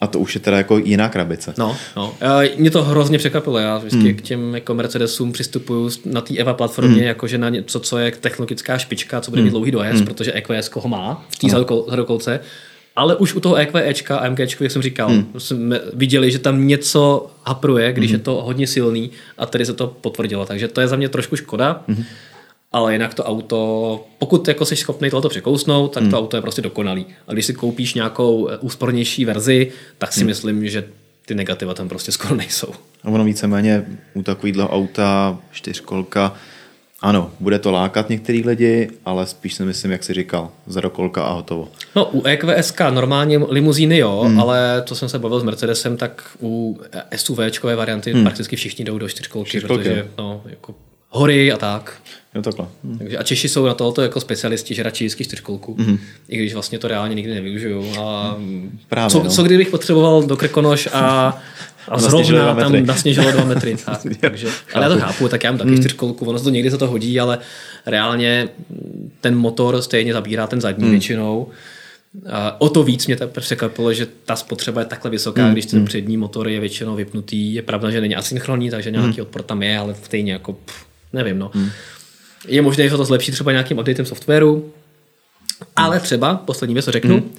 A to už je teda jako jiná krabice. No, no. Mě to hrozně překvapilo. Já vždycky hmm. k těm jako Mercedesům přistupuju na té EVA platformě, hmm. jakože na něco, co je technologická špička, co bude hmm. mít dlouhý dojezd, hmm. protože EQS ho má v té zadokolce. Ale už u toho EQEčka a MGčka, jak jsem říkal, hmm. jsme viděli, že tam něco hapruje, když hmm. je to hodně silný a tady se to potvrdilo. Takže to je za mě trošku škoda. Hmm ale jinak to auto, pokud jako jsi schopný tohoto překousnout, tak hmm. to auto je prostě dokonalý. A když si koupíš nějakou eh, úspornější verzi, tak si hmm. myslím, že ty negativa tam prostě skoro nejsou. A ono víceméně u takového auta, čtyřkolka, ano, bude to lákat některý lidi, ale spíš si myslím, jak jsi říkal, zadokolka a hotovo. No, u EQSK normálně limuzíny jo, hmm. ale to jsem se bavil s Mercedesem, tak u SUVčkové varianty hmm. prakticky všichni jdou do čtyřkolky, čtyřkolky. protože no, jako hory a tak. Jo, takhle. Hm. Takže a Češi jsou na tohoto jako specialisti, že radši vždycky čtyřkolku, mm-hmm. i když vlastně to reálně nikdy nevyužiju. A Právě, co, no. co kdybych potřeboval do Krkonoš a, *laughs* a zrovna tam nasněžilo dva metry. *laughs* Tak, takže, ale já to chápu, tak já mám taky mm. čtyřkolku, ono se to někdy se to hodí, ale reálně ten motor stejně zabírá ten zadní mm. většinou. A o to víc mě překvapilo, že ta spotřeba je takhle vysoká, mm. když ten mm. přední motor je většinou vypnutý. Je pravda, že není asynchronní, takže nějaký mm. odpor tam je, ale stejně jako pff, nevím. No. Mm. Je možné, že to zlepší třeba nějakým updatem softwaru, ale třeba, poslední věc, co řeknu, mm.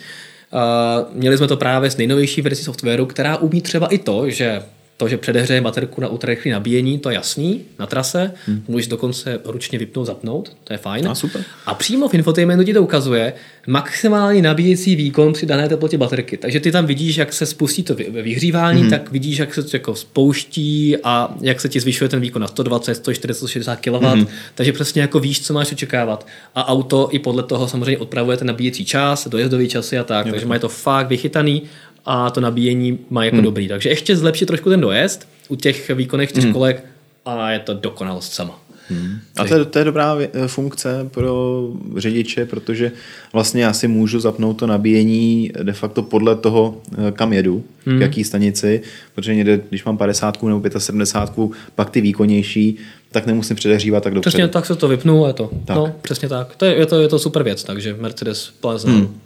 Měli jsme to právě s nejnovější verzí softwaru, která umí třeba i to, že to, že předehřeje baterku na ultrarychlé nabíjení, to je jasný na trase, hmm. můžeš dokonce ručně vypnout, zapnout, to je fajn. A, super. a přímo v infotainmentu ti to ukazuje maximální nabíjecí výkon při dané teplotě baterky. Takže ty tam vidíš, jak se spustí to vyhřívání, hmm. tak vidíš, jak se to jako spouští a jak se ti zvyšuje ten výkon na 120, 140, 160 kW. Hmm. Takže přesně jako víš, co máš očekávat. A auto i podle toho samozřejmě odpravuje ten nabíjecí čas, dojezdový časy a tak. Jo. Takže má to fakt vychytaný a to nabíjení má jako hmm. dobrý. Takže ještě zlepšit trošku ten dojezd u těch výkonných čtyřkolek hmm. a je to dokonalost sama. Hmm. A to je, to je dobrá funkce pro řidiče, protože vlastně já si můžu zapnout to nabíjení de facto podle toho, eh, kam jedu, hmm. k jaký stanici, protože někde, když mám 50 nebo 75, pak ty výkonnější, tak nemusím předehřívat tak dobře. Přesně tak se to vypnu a je to. Tak. No, přesně tak. To je, je, to, je to super věc, takže Mercedes Plaza. Hmm.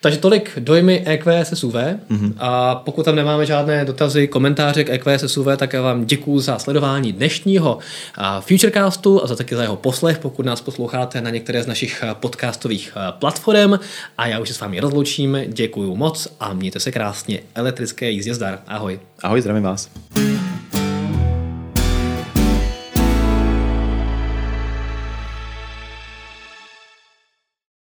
Takže tolik dojmy EQS SUV mm-hmm. a pokud tam nemáme žádné dotazy, komentáře k EQS SUV, tak já vám děkuji za sledování dnešního Futurecastu a za taky za jeho poslech, pokud nás posloucháte na některé z našich podcastových platform a já už se s vámi rozloučím, děkuji moc a mějte se krásně, elektrické jízdě zdar, ahoj. Ahoj, zdravím vás.